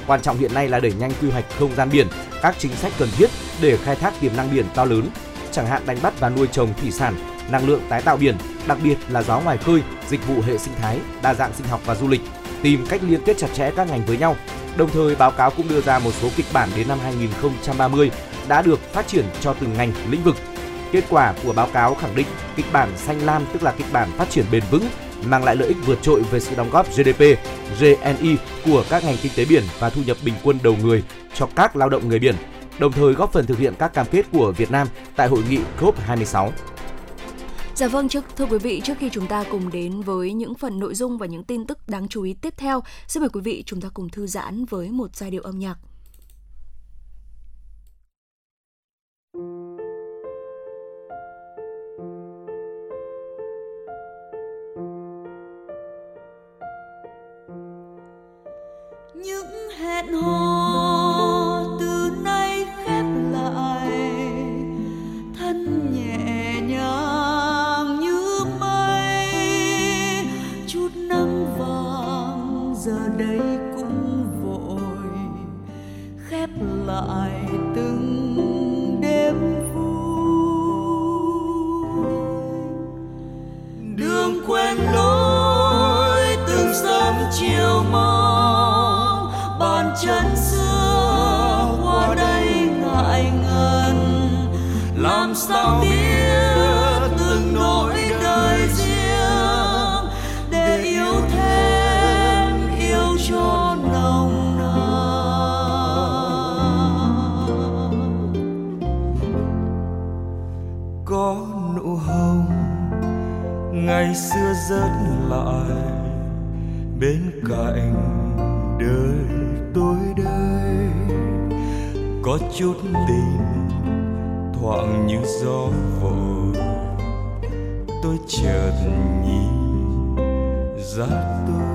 Quan trọng hiện nay là đẩy nhanh quy hoạch không gian biển, các chính sách cần thiết để khai thác tiềm năng biển to lớn, chẳng hạn đánh bắt và nuôi trồng thủy sản, năng lượng tái tạo biển, đặc biệt là gió ngoài khơi, dịch vụ hệ sinh thái, đa dạng sinh học và du lịch, tìm cách liên kết chặt chẽ các ngành với nhau. Đồng thời báo cáo cũng đưa ra một số kịch bản đến năm 2030 đã được phát triển cho từng ngành, lĩnh vực. Kết quả của báo cáo khẳng định kịch bản xanh lam tức là kịch bản phát triển bền vững mang lại lợi ích vượt trội về sự đóng góp GDP, GNI của các ngành kinh tế biển và thu nhập bình quân đầu người cho các lao động người biển, đồng thời góp phần thực hiện các cam kết của Việt Nam tại hội nghị COP26. Dạ vâng, trước thưa quý vị, trước khi chúng ta cùng đến với những phần nội dung và những tin tức đáng chú ý tiếp theo, xin mời quý vị chúng ta cùng thư giãn với một giai điệu âm nhạc. những hẹn hò lại từng đêm vui. Đường quen lối từng sớm chiều mong, bàn chân xưa qua đây ngại ngần. Làm sao biết ngày xưa rất lại. Bên cạnh đời tôi đây, có chút tình thoảng như gió vội. Tôi chợt nhìn ra tôi.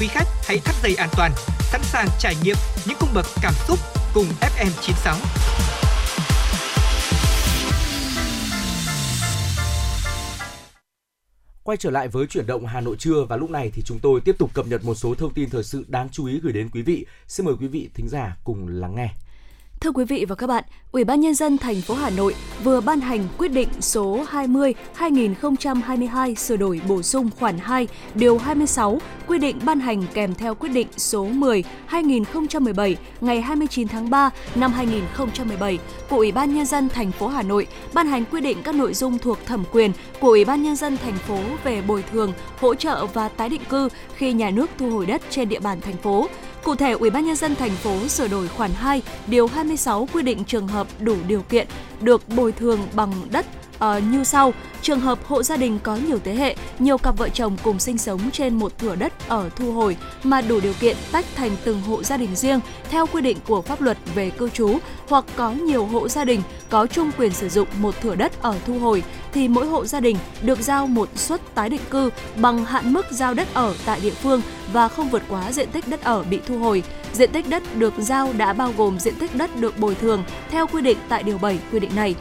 Quý khách hãy thắt dây an toàn, sẵn sàng trải nghiệm những cung bậc cảm xúc cùng FM96. Quay trở lại với chuyển động Hà Nội trưa và lúc này thì chúng tôi tiếp tục cập nhật một số thông tin thời sự đáng chú ý gửi đến quý vị. Xin mời quý vị thính giả cùng lắng nghe. Thưa quý vị và các bạn, Ủy ban nhân dân thành phố Hà Nội vừa ban hành quyết định số 20/2022 sửa đổi bổ sung khoản 2, điều 26, quy định ban hành kèm theo quyết định số 10/2017 ngày 29 tháng 3 năm 2017 của Ủy ban nhân dân thành phố Hà Nội ban hành quy định các nội dung thuộc thẩm quyền của Ủy ban nhân dân thành phố về bồi thường, hỗ trợ và tái định cư khi nhà nước thu hồi đất trên địa bàn thành phố. Cụ thể, Ủy ban nhân dân thành phố sửa đổi khoản 2, điều 26 quy định trường hợp đủ điều kiện được bồi thường bằng đất uh, như sau. Trường hợp hộ gia đình có nhiều thế hệ, nhiều cặp vợ chồng cùng sinh sống trên một thửa đất ở thu hồi mà đủ điều kiện tách thành từng hộ gia đình riêng theo quy định của pháp luật về cư trú hoặc có nhiều hộ gia đình có chung quyền sử dụng một thửa đất ở thu hồi thì mỗi hộ gia đình được giao một suất tái định cư bằng hạn mức giao đất ở tại địa phương và không vượt quá diện tích đất ở bị thu hồi. Diện tích đất được giao đã bao gồm diện tích đất được bồi thường theo quy định tại điều 7 quy định này.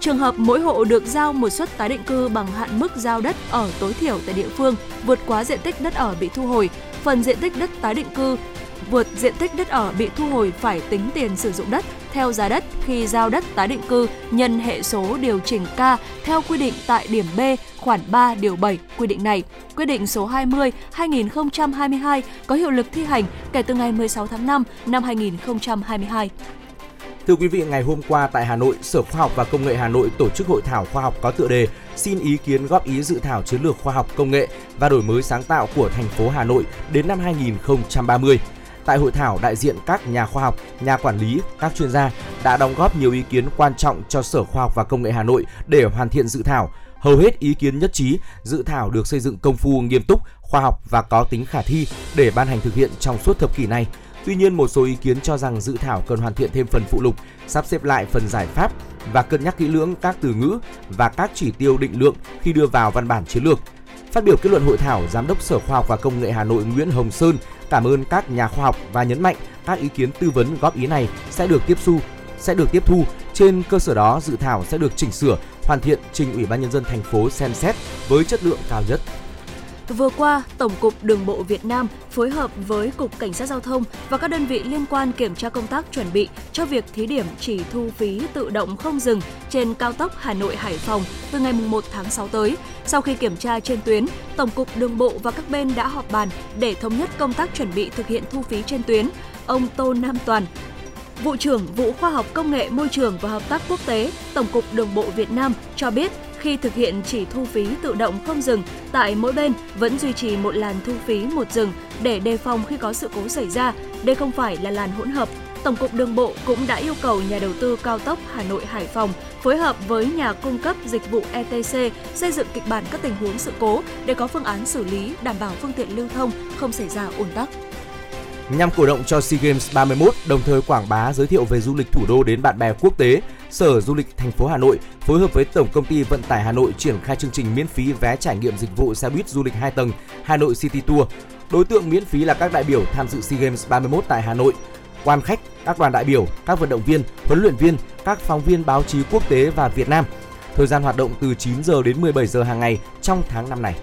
Trường hợp mỗi hộ được giao một suất tái định cư bằng hạn mức giao đất ở tối thiểu tại địa phương vượt quá diện tích đất ở bị thu hồi, phần diện tích đất tái định cư vượt diện tích đất ở bị thu hồi phải tính tiền sử dụng đất theo giá đất khi giao đất tái định cư nhân hệ số điều chỉnh K theo quy định tại điểm B khoản 3 điều 7 quy định này. Quyết định số 20 2022 có hiệu lực thi hành kể từ ngày 16 tháng 5 năm 2022. Thưa quý vị, ngày hôm qua tại Hà Nội, Sở Khoa học và Công nghệ Hà Nội tổ chức hội thảo khoa học có tựa đề xin ý kiến góp ý dự thảo chiến lược khoa học công nghệ và đổi mới sáng tạo của thành phố Hà Nội đến năm 2030. Tại hội thảo, đại diện các nhà khoa học, nhà quản lý, các chuyên gia đã đóng góp nhiều ý kiến quan trọng cho Sở Khoa học và Công nghệ Hà Nội để hoàn thiện dự thảo. Hầu hết ý kiến nhất trí, dự thảo được xây dựng công phu nghiêm túc, khoa học và có tính khả thi để ban hành thực hiện trong suốt thập kỷ này. Tuy nhiên, một số ý kiến cho rằng dự thảo cần hoàn thiện thêm phần phụ lục, sắp xếp lại phần giải pháp và cân nhắc kỹ lưỡng các từ ngữ và các chỉ tiêu định lượng khi đưa vào văn bản chiến lược. Phát biểu kết luận hội thảo, Giám đốc Sở Khoa học và Công nghệ Hà Nội Nguyễn Hồng Sơn cảm ơn các nhà khoa học và nhấn mạnh các ý kiến tư vấn góp ý này sẽ được tiếp thu sẽ được tiếp thu. Trên cơ sở đó, dự thảo sẽ được chỉnh sửa, hoàn thiện trình Ủy ban nhân dân thành phố xem xét với chất lượng cao nhất. Vừa qua, Tổng cục Đường bộ Việt Nam phối hợp với Cục Cảnh sát Giao thông và các đơn vị liên quan kiểm tra công tác chuẩn bị cho việc thí điểm chỉ thu phí tự động không dừng trên cao tốc Hà Nội Hải Phòng từ ngày 1 tháng 6 tới. Sau khi kiểm tra trên tuyến, Tổng cục Đường bộ và các bên đã họp bàn để thống nhất công tác chuẩn bị thực hiện thu phí trên tuyến. Ông Tô Nam Toàn, Vụ trưởng Vụ Khoa học Công nghệ Môi trường và Hợp tác Quốc tế, Tổng cục Đường bộ Việt Nam cho biết khi thực hiện chỉ thu phí tự động không dừng, tại mỗi bên vẫn duy trì một làn thu phí một dừng để đề phòng khi có sự cố xảy ra. Đây không phải là làn hỗn hợp. Tổng cục Đường bộ cũng đã yêu cầu nhà đầu tư cao tốc Hà Nội Hải Phòng phối hợp với nhà cung cấp dịch vụ ETC xây dựng kịch bản các tình huống sự cố để có phương án xử lý đảm bảo phương tiện lưu thông không xảy ra ùn tắc. Nhằm cổ động cho SEA Games 31, đồng thời quảng bá giới thiệu về du lịch thủ đô đến bạn bè quốc tế, Sở Du lịch thành phố Hà Nội phối hợp với Tổng công ty Vận tải Hà Nội triển khai chương trình miễn phí vé trải nghiệm dịch vụ xe buýt du lịch 2 tầng Hà Nội City Tour. Đối tượng miễn phí là các đại biểu tham dự SEA Games 31 tại Hà Nội. quan khách, các đoàn đại biểu, các vận động viên, huấn luyện viên, các phóng viên báo chí quốc tế và Việt Nam. Thời gian hoạt động từ 9 giờ đến 17 giờ hàng ngày trong tháng năm này.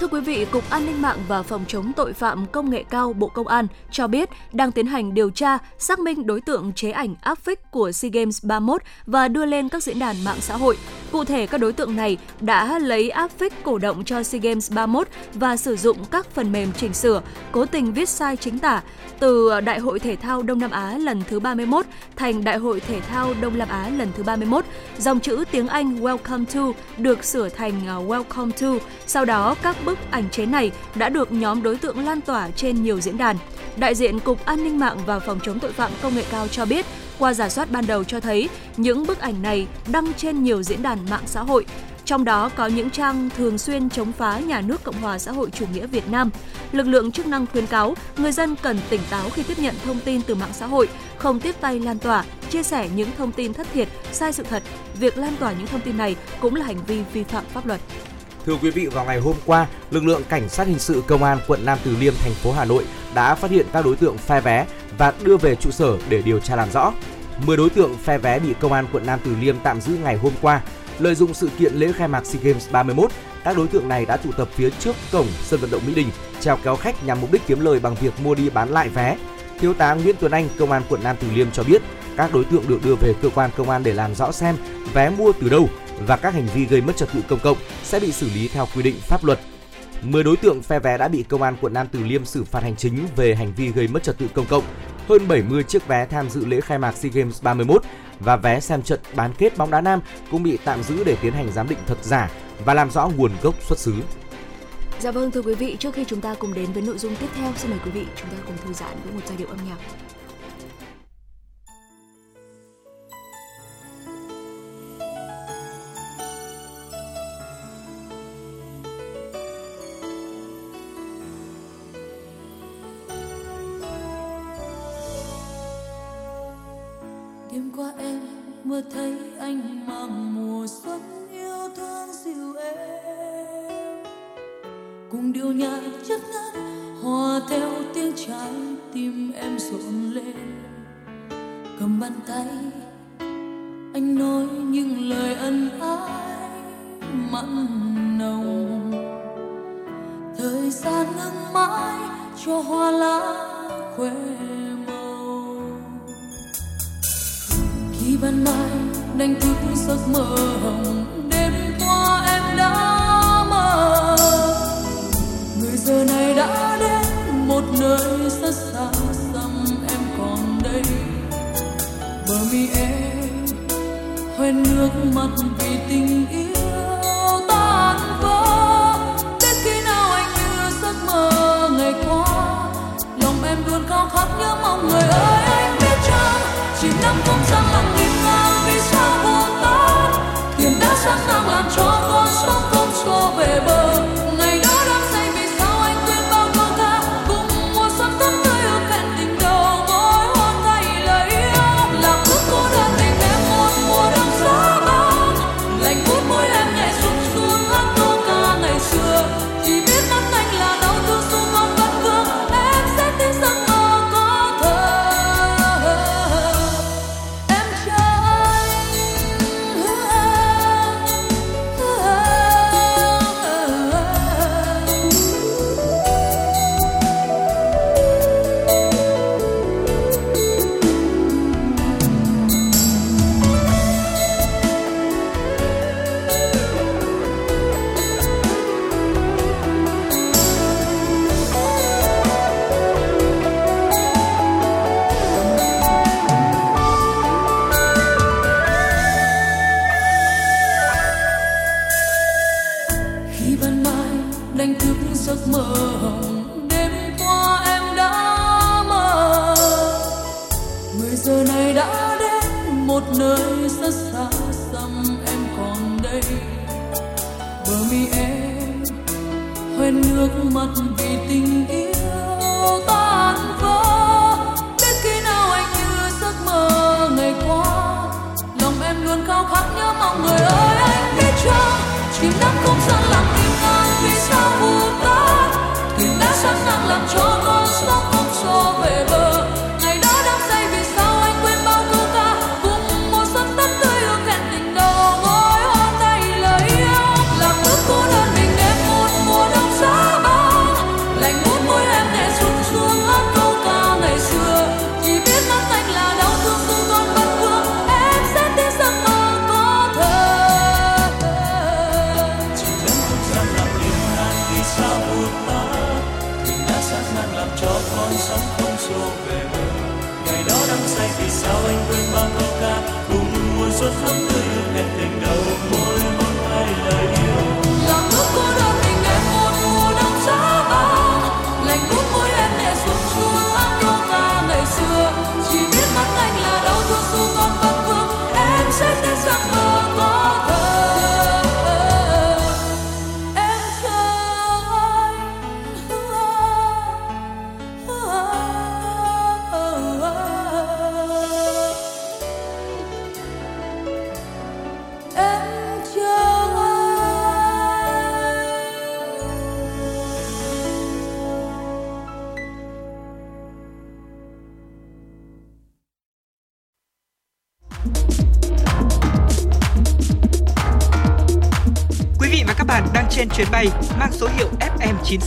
Thưa quý vị, Cục An ninh mạng và Phòng chống tội phạm công nghệ cao Bộ Công an cho biết đang tiến hành điều tra, xác minh đối tượng chế ảnh áp phích của SEA Games 31 và đưa lên các diễn đàn mạng xã hội. Cụ thể, các đối tượng này đã lấy áp phích cổ động cho SEA Games 31 và sử dụng các phần mềm chỉnh sửa, cố tình viết sai chính tả từ Đại hội Thể thao Đông Nam Á lần thứ 31 thành Đại hội Thể thao Đông Nam Á lần thứ 31. Dòng chữ tiếng Anh Welcome to được sửa thành à, Welcome to. Sau đó, các bức ảnh chế này đã được nhóm đối tượng lan tỏa trên nhiều diễn đàn. Đại diện Cục An ninh mạng và Phòng chống tội phạm công nghệ cao cho biết, qua giả soát ban đầu cho thấy những bức ảnh này đăng trên nhiều diễn đàn mạng xã hội, trong đó có những trang thường xuyên chống phá nhà nước Cộng hòa xã hội chủ nghĩa Việt Nam. Lực lượng chức năng khuyến cáo người dân cần tỉnh táo khi tiếp nhận thông tin từ mạng xã hội, không tiếp tay lan tỏa, chia sẻ những thông tin thất thiệt, sai sự thật. Việc lan tỏa những thông tin này cũng là hành vi vi phạm pháp luật. Thưa quý vị, vào ngày hôm qua, lực lượng cảnh sát hình sự công an quận Nam Từ Liêm, thành phố Hà Nội đã phát hiện các đối tượng phe vé và đưa về trụ sở để điều tra làm rõ. 10 đối tượng phe vé bị công an quận Nam Từ Liêm tạm giữ ngày hôm qua. Lợi dụng sự kiện lễ khai mạc SEA Games 31, các đối tượng này đã tụ tập phía trước cổng sân vận động Mỹ Đình, treo kéo khách nhằm mục đích kiếm lời bằng việc mua đi bán lại vé. Thiếu tá Nguyễn Tuấn Anh, công an quận Nam Từ Liêm cho biết, các đối tượng được đưa về cơ quan công an để làm rõ xem vé mua từ đâu và các hành vi gây mất trật tự công cộng sẽ bị xử lý theo quy định pháp luật. 10 đối tượng phe vé đã bị công an quận Nam Từ Liêm xử phạt hành chính về hành vi gây mất trật tự công cộng. Hơn 70 chiếc vé tham dự lễ khai mạc SEA Games 31 và vé xem trận bán kết bóng đá nam cũng bị tạm giữ để tiến hành giám định thật giả và làm rõ nguồn gốc xuất xứ. Dạ vâng thưa quý vị, trước khi chúng ta cùng đến với nội dung tiếp theo, xin mời quý vị chúng ta cùng thư giãn với một giai điệu âm nhạc. Đêm qua em mơ thấy anh mang mùa xuân yêu thương dịu em. cùng điệu nhạc chất ngất hòa theo tiếng trái tim em rộn lên cầm bàn tay, anh nói những lời ân ái mặn nồng thời gian ngưng mãi cho hoa lá khoe khi ban mai đánh thức giấc mơ hồng, đêm qua em đã mơ. Người giờ này đã đến một nơi rất xa, xăm em còn đây. Bờ mi em hoen nước mắt vì tình yêu tan vỡ. Đến khi nào anh như giấc mơ ngày qua, lòng em luôn khao khát nhớ mong người ơi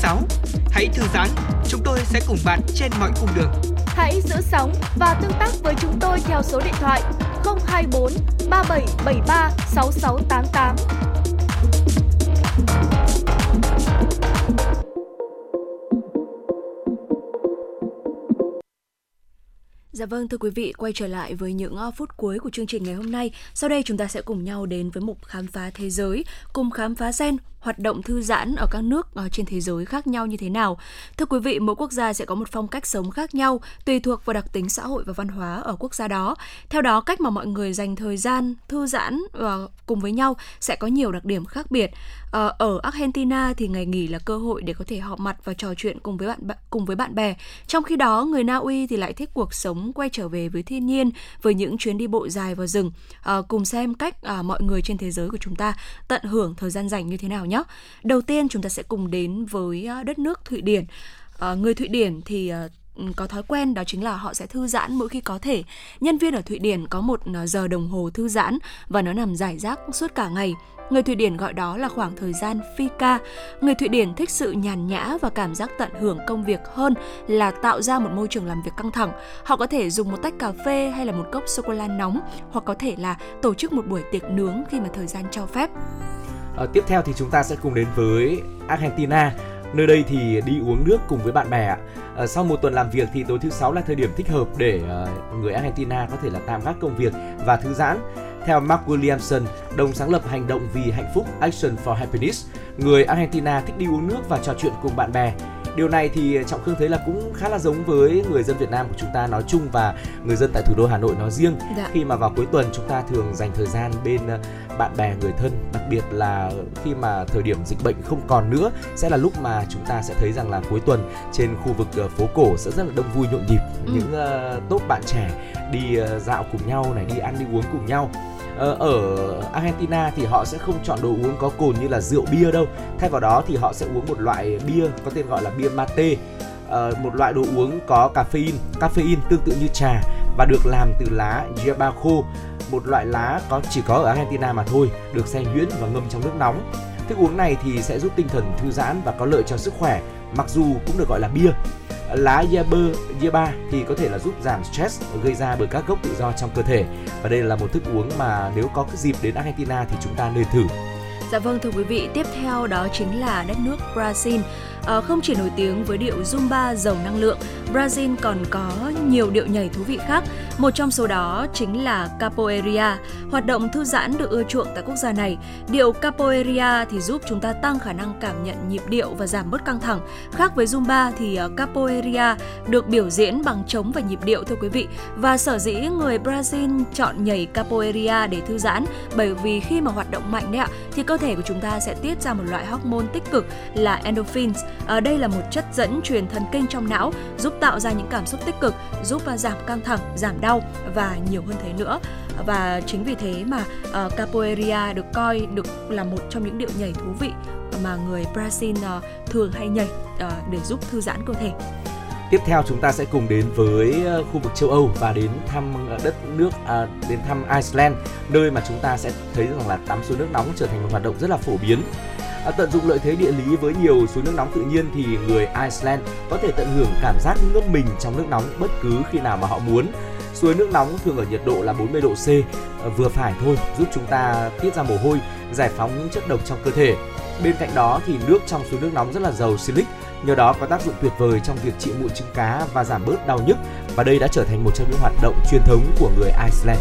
FM96. Hãy thư giãn, chúng tôi sẽ cùng bạn trên mọi cung đường. Hãy giữ sóng và tương tác với chúng tôi theo số điện thoại 024 3773 6688. Dạ vâng thưa quý vị, quay trở lại với những ờ, phút cuối của chương trình ngày hôm nay. Sau đây chúng ta sẽ cùng nhau đến với mục khám phá thế giới, cùng khám phá xem hoạt động thư giãn ở các nước ờ, trên thế giới khác nhau như thế nào. Thưa quý vị, mỗi quốc gia sẽ có một phong cách sống khác nhau, tùy thuộc vào đặc tính xã hội và văn hóa ở quốc gia đó. Theo đó, cách mà mọi người dành thời gian thư giãn và cùng với nhau sẽ có nhiều đặc điểm khác biệt. Ờ, ở Argentina thì ngày nghỉ là cơ hội để có thể họp mặt và trò chuyện cùng với bạn cùng với bạn bè. Trong khi đó, người Na Uy thì lại thích cuộc sống quay trở về với thiên nhiên với những chuyến đi bộ dài vào rừng. Cùng xem cách à, mọi người trên thế giới của chúng ta tận hưởng thời gian rảnh như thế nào nhé. Đầu tiên chúng ta sẽ cùng đến với ờ, đất nước Thụy Điển. À, người Thụy Điển thì ờ, có thói quen đó chính là họ sẽ thư giãn mỗi khi có thể. Nhân viên ở Thụy Điển có một giờ đồng hồ thư giãn và nó nằm giải rác suốt cả ngày. Người Thụy Điển gọi đó là khoảng thời gian phi ca. Người Thụy Điển thích sự nhàn nhã và cảm giác tận hưởng công việc hơn là tạo ra một môi trường làm việc căng thẳng. Họ có thể dùng một tách cà phê hay là một cốc sô cô la nóng hoặc có thể là tổ chức một buổi tiệc nướng khi mà thời gian cho phép. Ờ, tiếp theo thì chúng ta sẽ cùng đến với Argentina. Nơi đây thì đi uống nước cùng với bạn bè. Ờ, sau một tuần làm việc thì tối thứ sáu là thời điểm thích hợp để ờ, người Argentina có thể là tạm gác công việc và thư giãn. Theo Mark Williamson, đồng sáng lập hành động vì hạnh phúc Action for Happiness, người Argentina thích đi uống nước và trò chuyện cùng bạn bè. Điều này thì Trọng Khương thấy là cũng khá là giống với người dân Việt Nam của chúng ta nói chung và người dân tại thủ đô Hà Nội nói riêng. Dạ. Khi mà vào cuối tuần chúng ta thường dành thời gian bên bạn bè người thân, đặc biệt là khi mà thời điểm dịch bệnh không còn nữa sẽ là lúc mà chúng ta sẽ thấy rằng là cuối tuần trên khu vực ờ, phố cổ sẽ rất là đông vui nhộn nhịp. Ừ. những ờ, tốp bạn trẻ đi ờ, dạo cùng nhau này đi ăn đi uống cùng nhau. Ở Argentina thì họ sẽ không chọn đồ uống có cồn như là rượu bia đâu. Thay vào đó thì họ sẽ uống một loại bia có tên gọi là bia mate uh, một loại đồ uống có caffeine caffeine tương tự như trà và được làm từ lá yerba khô một loại lá có chỉ có ở Argentina mà thôi được xay nhuyễn và ngâm trong nước nóng. Thức uống này thì sẽ giúp tinh thần thư giãn và có lợi cho sức khỏe mặc dù cũng được gọi là bia. Lá yerba yerba thì có thể là giúp giảm stress gây ra bởi các gốc tự do trong cơ thể. Và đây là một thức uống mà nếu có cái dịp đến Argentina thì chúng ta nên thử. Dạ vâng thưa quý vị, tiếp theo đó chính là đất nước Brazil. Ờ, không chỉ nổi tiếng với điệu Zumba giàu năng lượng, Brazil còn có nhiều điệu nhảy thú vị khác. Một trong số đó chính là Capoeira, hoạt động thư giãn được ưa chuộng tại quốc gia này. Điệu Capoeira thì giúp chúng ta tăng khả năng cảm nhận nhịp điệu và giảm bớt căng thẳng. Khác với Zumba thì ờ, Capoeira được biểu diễn bằng trống và nhịp điệu thưa quý vị. Và sở dĩ người Brazil chọn nhảy Capoeira để thư giãn bởi vì khi mà hoạt động mạnh đấy ạ thì cơ thể của chúng ta sẽ tiết ra một loại hormone tích cực là endorphins. Ở đây là một chất dẫn truyền thần kinh trong não giúp tạo ra những cảm xúc tích cực, giúp và giảm căng thẳng, giảm đau và nhiều hơn thế nữa. Và chính vì thế mà uh, capoeira được coi được là một trong những điệu nhảy thú vị mà người Brazil uh, thường hay nhảy uh, để giúp thư giãn cơ thể. Tiếp theo chúng ta sẽ cùng đến với khu vực châu Âu và đến thăm đất nước à, đến thăm Iceland, nơi mà chúng ta sẽ thấy rằng là tắm suối nước nóng trở thành một hoạt động rất là phổ biến. À, tận dụng lợi thế địa lý với nhiều suối nước nóng tự nhiên thì người Iceland có thể tận hưởng cảm giác ngâm mình trong nước nóng bất cứ khi nào mà họ muốn. Suối nước nóng thường ở nhiệt độ là 40 độ C, ờ, vừa phải thôi, giúp chúng ta tiết ra mồ hôi, giải phóng những chất độc trong cơ thể. Bên cạnh đó thì nước trong suối nước nóng rất là giàu silic, nhờ đó có tác dụng tuyệt vời trong việc trị mụn trứng cá và giảm bớt đau nhức và đây đã trở thành một trong những hoạt động truyền thống của người Iceland.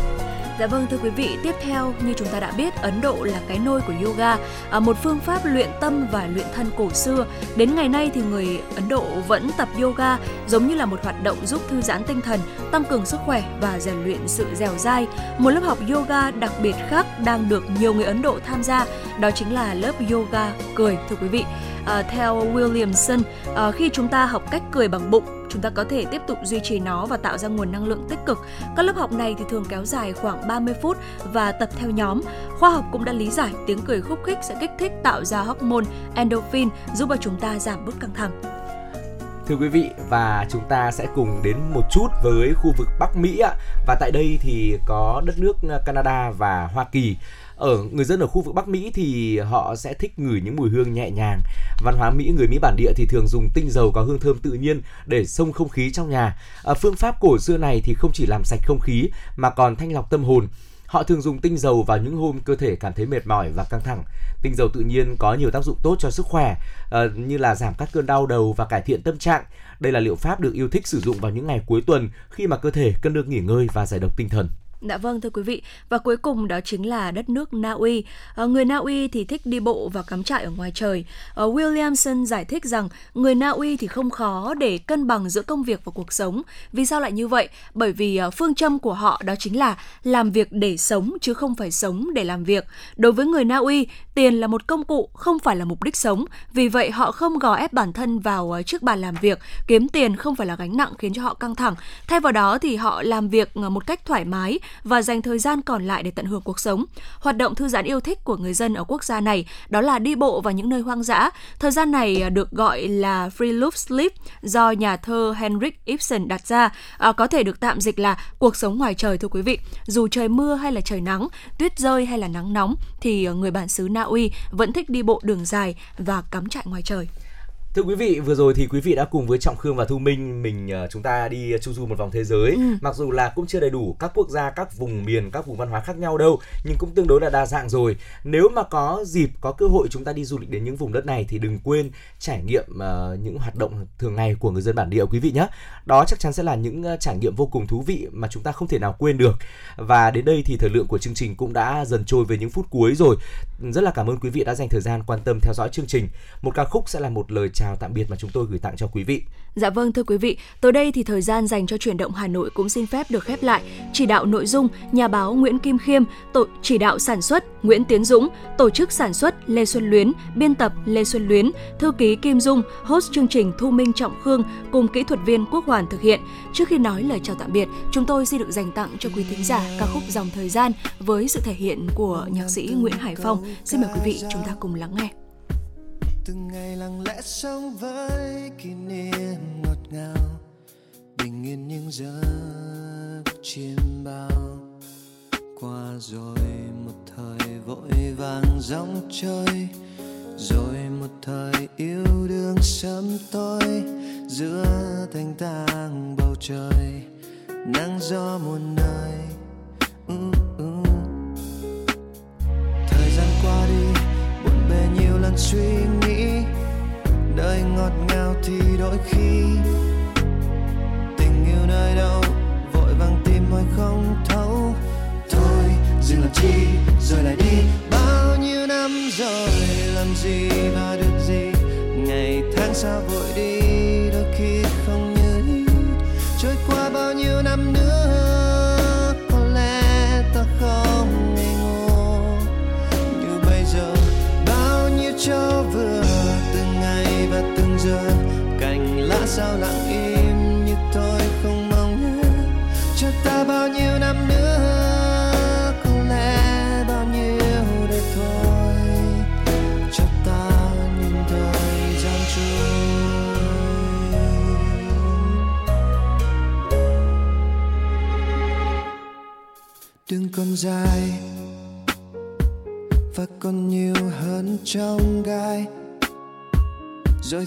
Dạ vâng thưa quý vị, tiếp theo như chúng ta đã biết, Ấn Độ là cái nôi của yoga, à, một phương pháp luyện tâm và luyện thân cổ xưa. Đến ngày nay thì người Ấn Độ vẫn tập yoga giống như là một hoạt động giúp thư giãn tinh thần, tăng cường sức khỏe và rèn luyện sự dẻo dai. Một lớp học yoga đặc biệt khác đang được nhiều người Ấn Độ tham gia, đó chính là lớp yoga cười thưa quý vị. À, theo Williamson, à, khi chúng ta học cách cười bằng bụng chúng ta có thể tiếp tục duy trì nó và tạo ra nguồn năng lượng tích cực. Các lớp học này thì thường kéo dài khoảng 30 phút và tập theo nhóm. Khoa học cũng đã lý giải tiếng cười khúc khích sẽ kích thích tạo ra hormone endorphin giúp cho chúng ta giảm bớt căng thẳng. Thưa quý vị và chúng ta sẽ cùng đến một chút với khu vực Bắc Mỹ ạ. Và tại đây thì có đất nước ờ, Canada và Hoa Kỳ ở người dân ở khu vực Bắc Mỹ thì họ sẽ thích ngửi những mùi hương nhẹ nhàng. Văn hóa Mỹ người Mỹ bản địa thì thường dùng tinh dầu có hương thơm tự nhiên để xông không khí trong nhà. À, phương pháp cổ xưa này thì không chỉ làm sạch không khí mà còn thanh lọc tâm hồn. Họ thường dùng tinh dầu vào những hôm cơ thể cảm thấy mệt mỏi và căng thẳng. Tinh dầu tự nhiên có nhiều tác dụng tốt cho sức khỏe ờ, như là giảm các cơn đau đầu và cải thiện tâm trạng. Đây là liệu pháp được yêu thích sử dụng vào những ngày cuối tuần khi mà cơ thể cần được nghỉ ngơi và giải độc tinh thần. Dạ vâng thưa quý vị và cuối cùng đó chính là đất nước Na Uy. À, người Na Uy thì thích đi bộ và cắm trại ở ngoài trời. À, Williamson giải thích rằng người Na Uy thì không khó để cân bằng giữa công việc và cuộc sống. Vì sao lại như vậy? Bởi vì à, phương châm của họ đó chính là làm việc để sống chứ không phải sống để làm việc. Đối với người Na Uy, tiền là một công cụ không phải là mục đích sống. Vì vậy họ không gò ép bản thân vào à, trước bàn làm việc. Kiếm tiền không phải là gánh nặng khiến cho họ căng thẳng. Thay vào đó thì họ làm việc à, một cách thoải mái và dành thời gian còn lại để tận hưởng cuộc sống. Hoạt động thư giãn yêu thích của người dân ở quốc gia này đó là đi bộ vào những nơi hoang dã. Thời gian này à, được gọi là free loop sleep do nhà thơ Henrik Ibsen đặt ra, à, có thể được tạm dịch là cuộc sống ngoài trời thưa quý vị. Dù trời mưa hay là trời nắng, tuyết rơi hay là nắng nóng thì à, người bản xứ Na Uy vẫn thích đi bộ đường dài và cắm trại ngoài trời. Thưa quý vị, vừa rồi thì quý vị đã cùng với Trọng Khương và Thu Minh mình uh, chúng ta đi chu du một vòng thế giới. Ừ. Mặc dù là cũng chưa đầy đủ các quốc gia, các vùng miền, các vùng văn hóa khác nhau đâu, nhưng cũng tương đối là đa dạng rồi. Nếu mà có dịp, có cơ hội chúng ta đi du lịch đến những vùng đất này thì đừng quên trải nghiệm uh, những hoạt động thường ngày của người dân bản địa quý vị nhé. Đó chắc chắn sẽ là những uh, trải nghiệm vô cùng thú vị mà chúng ta không thể nào quên được. Và đến đây thì thời lượng của chương trình cũng đã dần trôi về những phút cuối rồi. Rất là cảm ơn quý vị đã dành thời gian quan tâm theo dõi chương trình. Một ca khúc sẽ là một lời chào chào tạm biệt mà chúng tôi gửi tặng cho quý vị. Dạ vâng thưa quý vị, tới đây thì thời gian dành cho chuyển động Hà Nội cũng xin phép được khép lại. Chỉ đạo nội dung nhà báo Nguyễn Kim Khiêm, tổ chỉ đạo sản xuất Nguyễn Tiến Dũng, tổ chức sản xuất Lê Xuân Luyến, biên tập Lê Xuân Luyến, thư ký Kim Dung, host chương trình Thu Minh Trọng Khương cùng kỹ thuật viên Quốc Hoàn thực hiện. Trước khi nói lời chào tạm biệt, chúng tôi xin được dành tặng cho quý thính giả ca khúc Dòng Thời gian với sự thể hiện của nhạc sĩ Nguyễn Hải Phong. Xin mời quý vị chúng ta cùng lắng nghe từng ngày lặng lẽ sống với kỷ niệm ngọt ngào. Bình yên những giấc chiêm bao. Qua rồi một thời vội vàng dòng chơi rồi một thời yêu đương sớm tối. Giữa thanh tang bầu trời, nắng gió muôn nơi lần suy nghĩ đời ngọt ngào thì đôi khi tình yêu nơi đâu, vội vàng tìm mỏi không thấu. Thôi, dừng làm chi, rồi lại đi. Bao nhiêu năm rồi, làm gì mà được gì? Ngày tháng sao vội đi.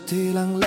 Rồi thì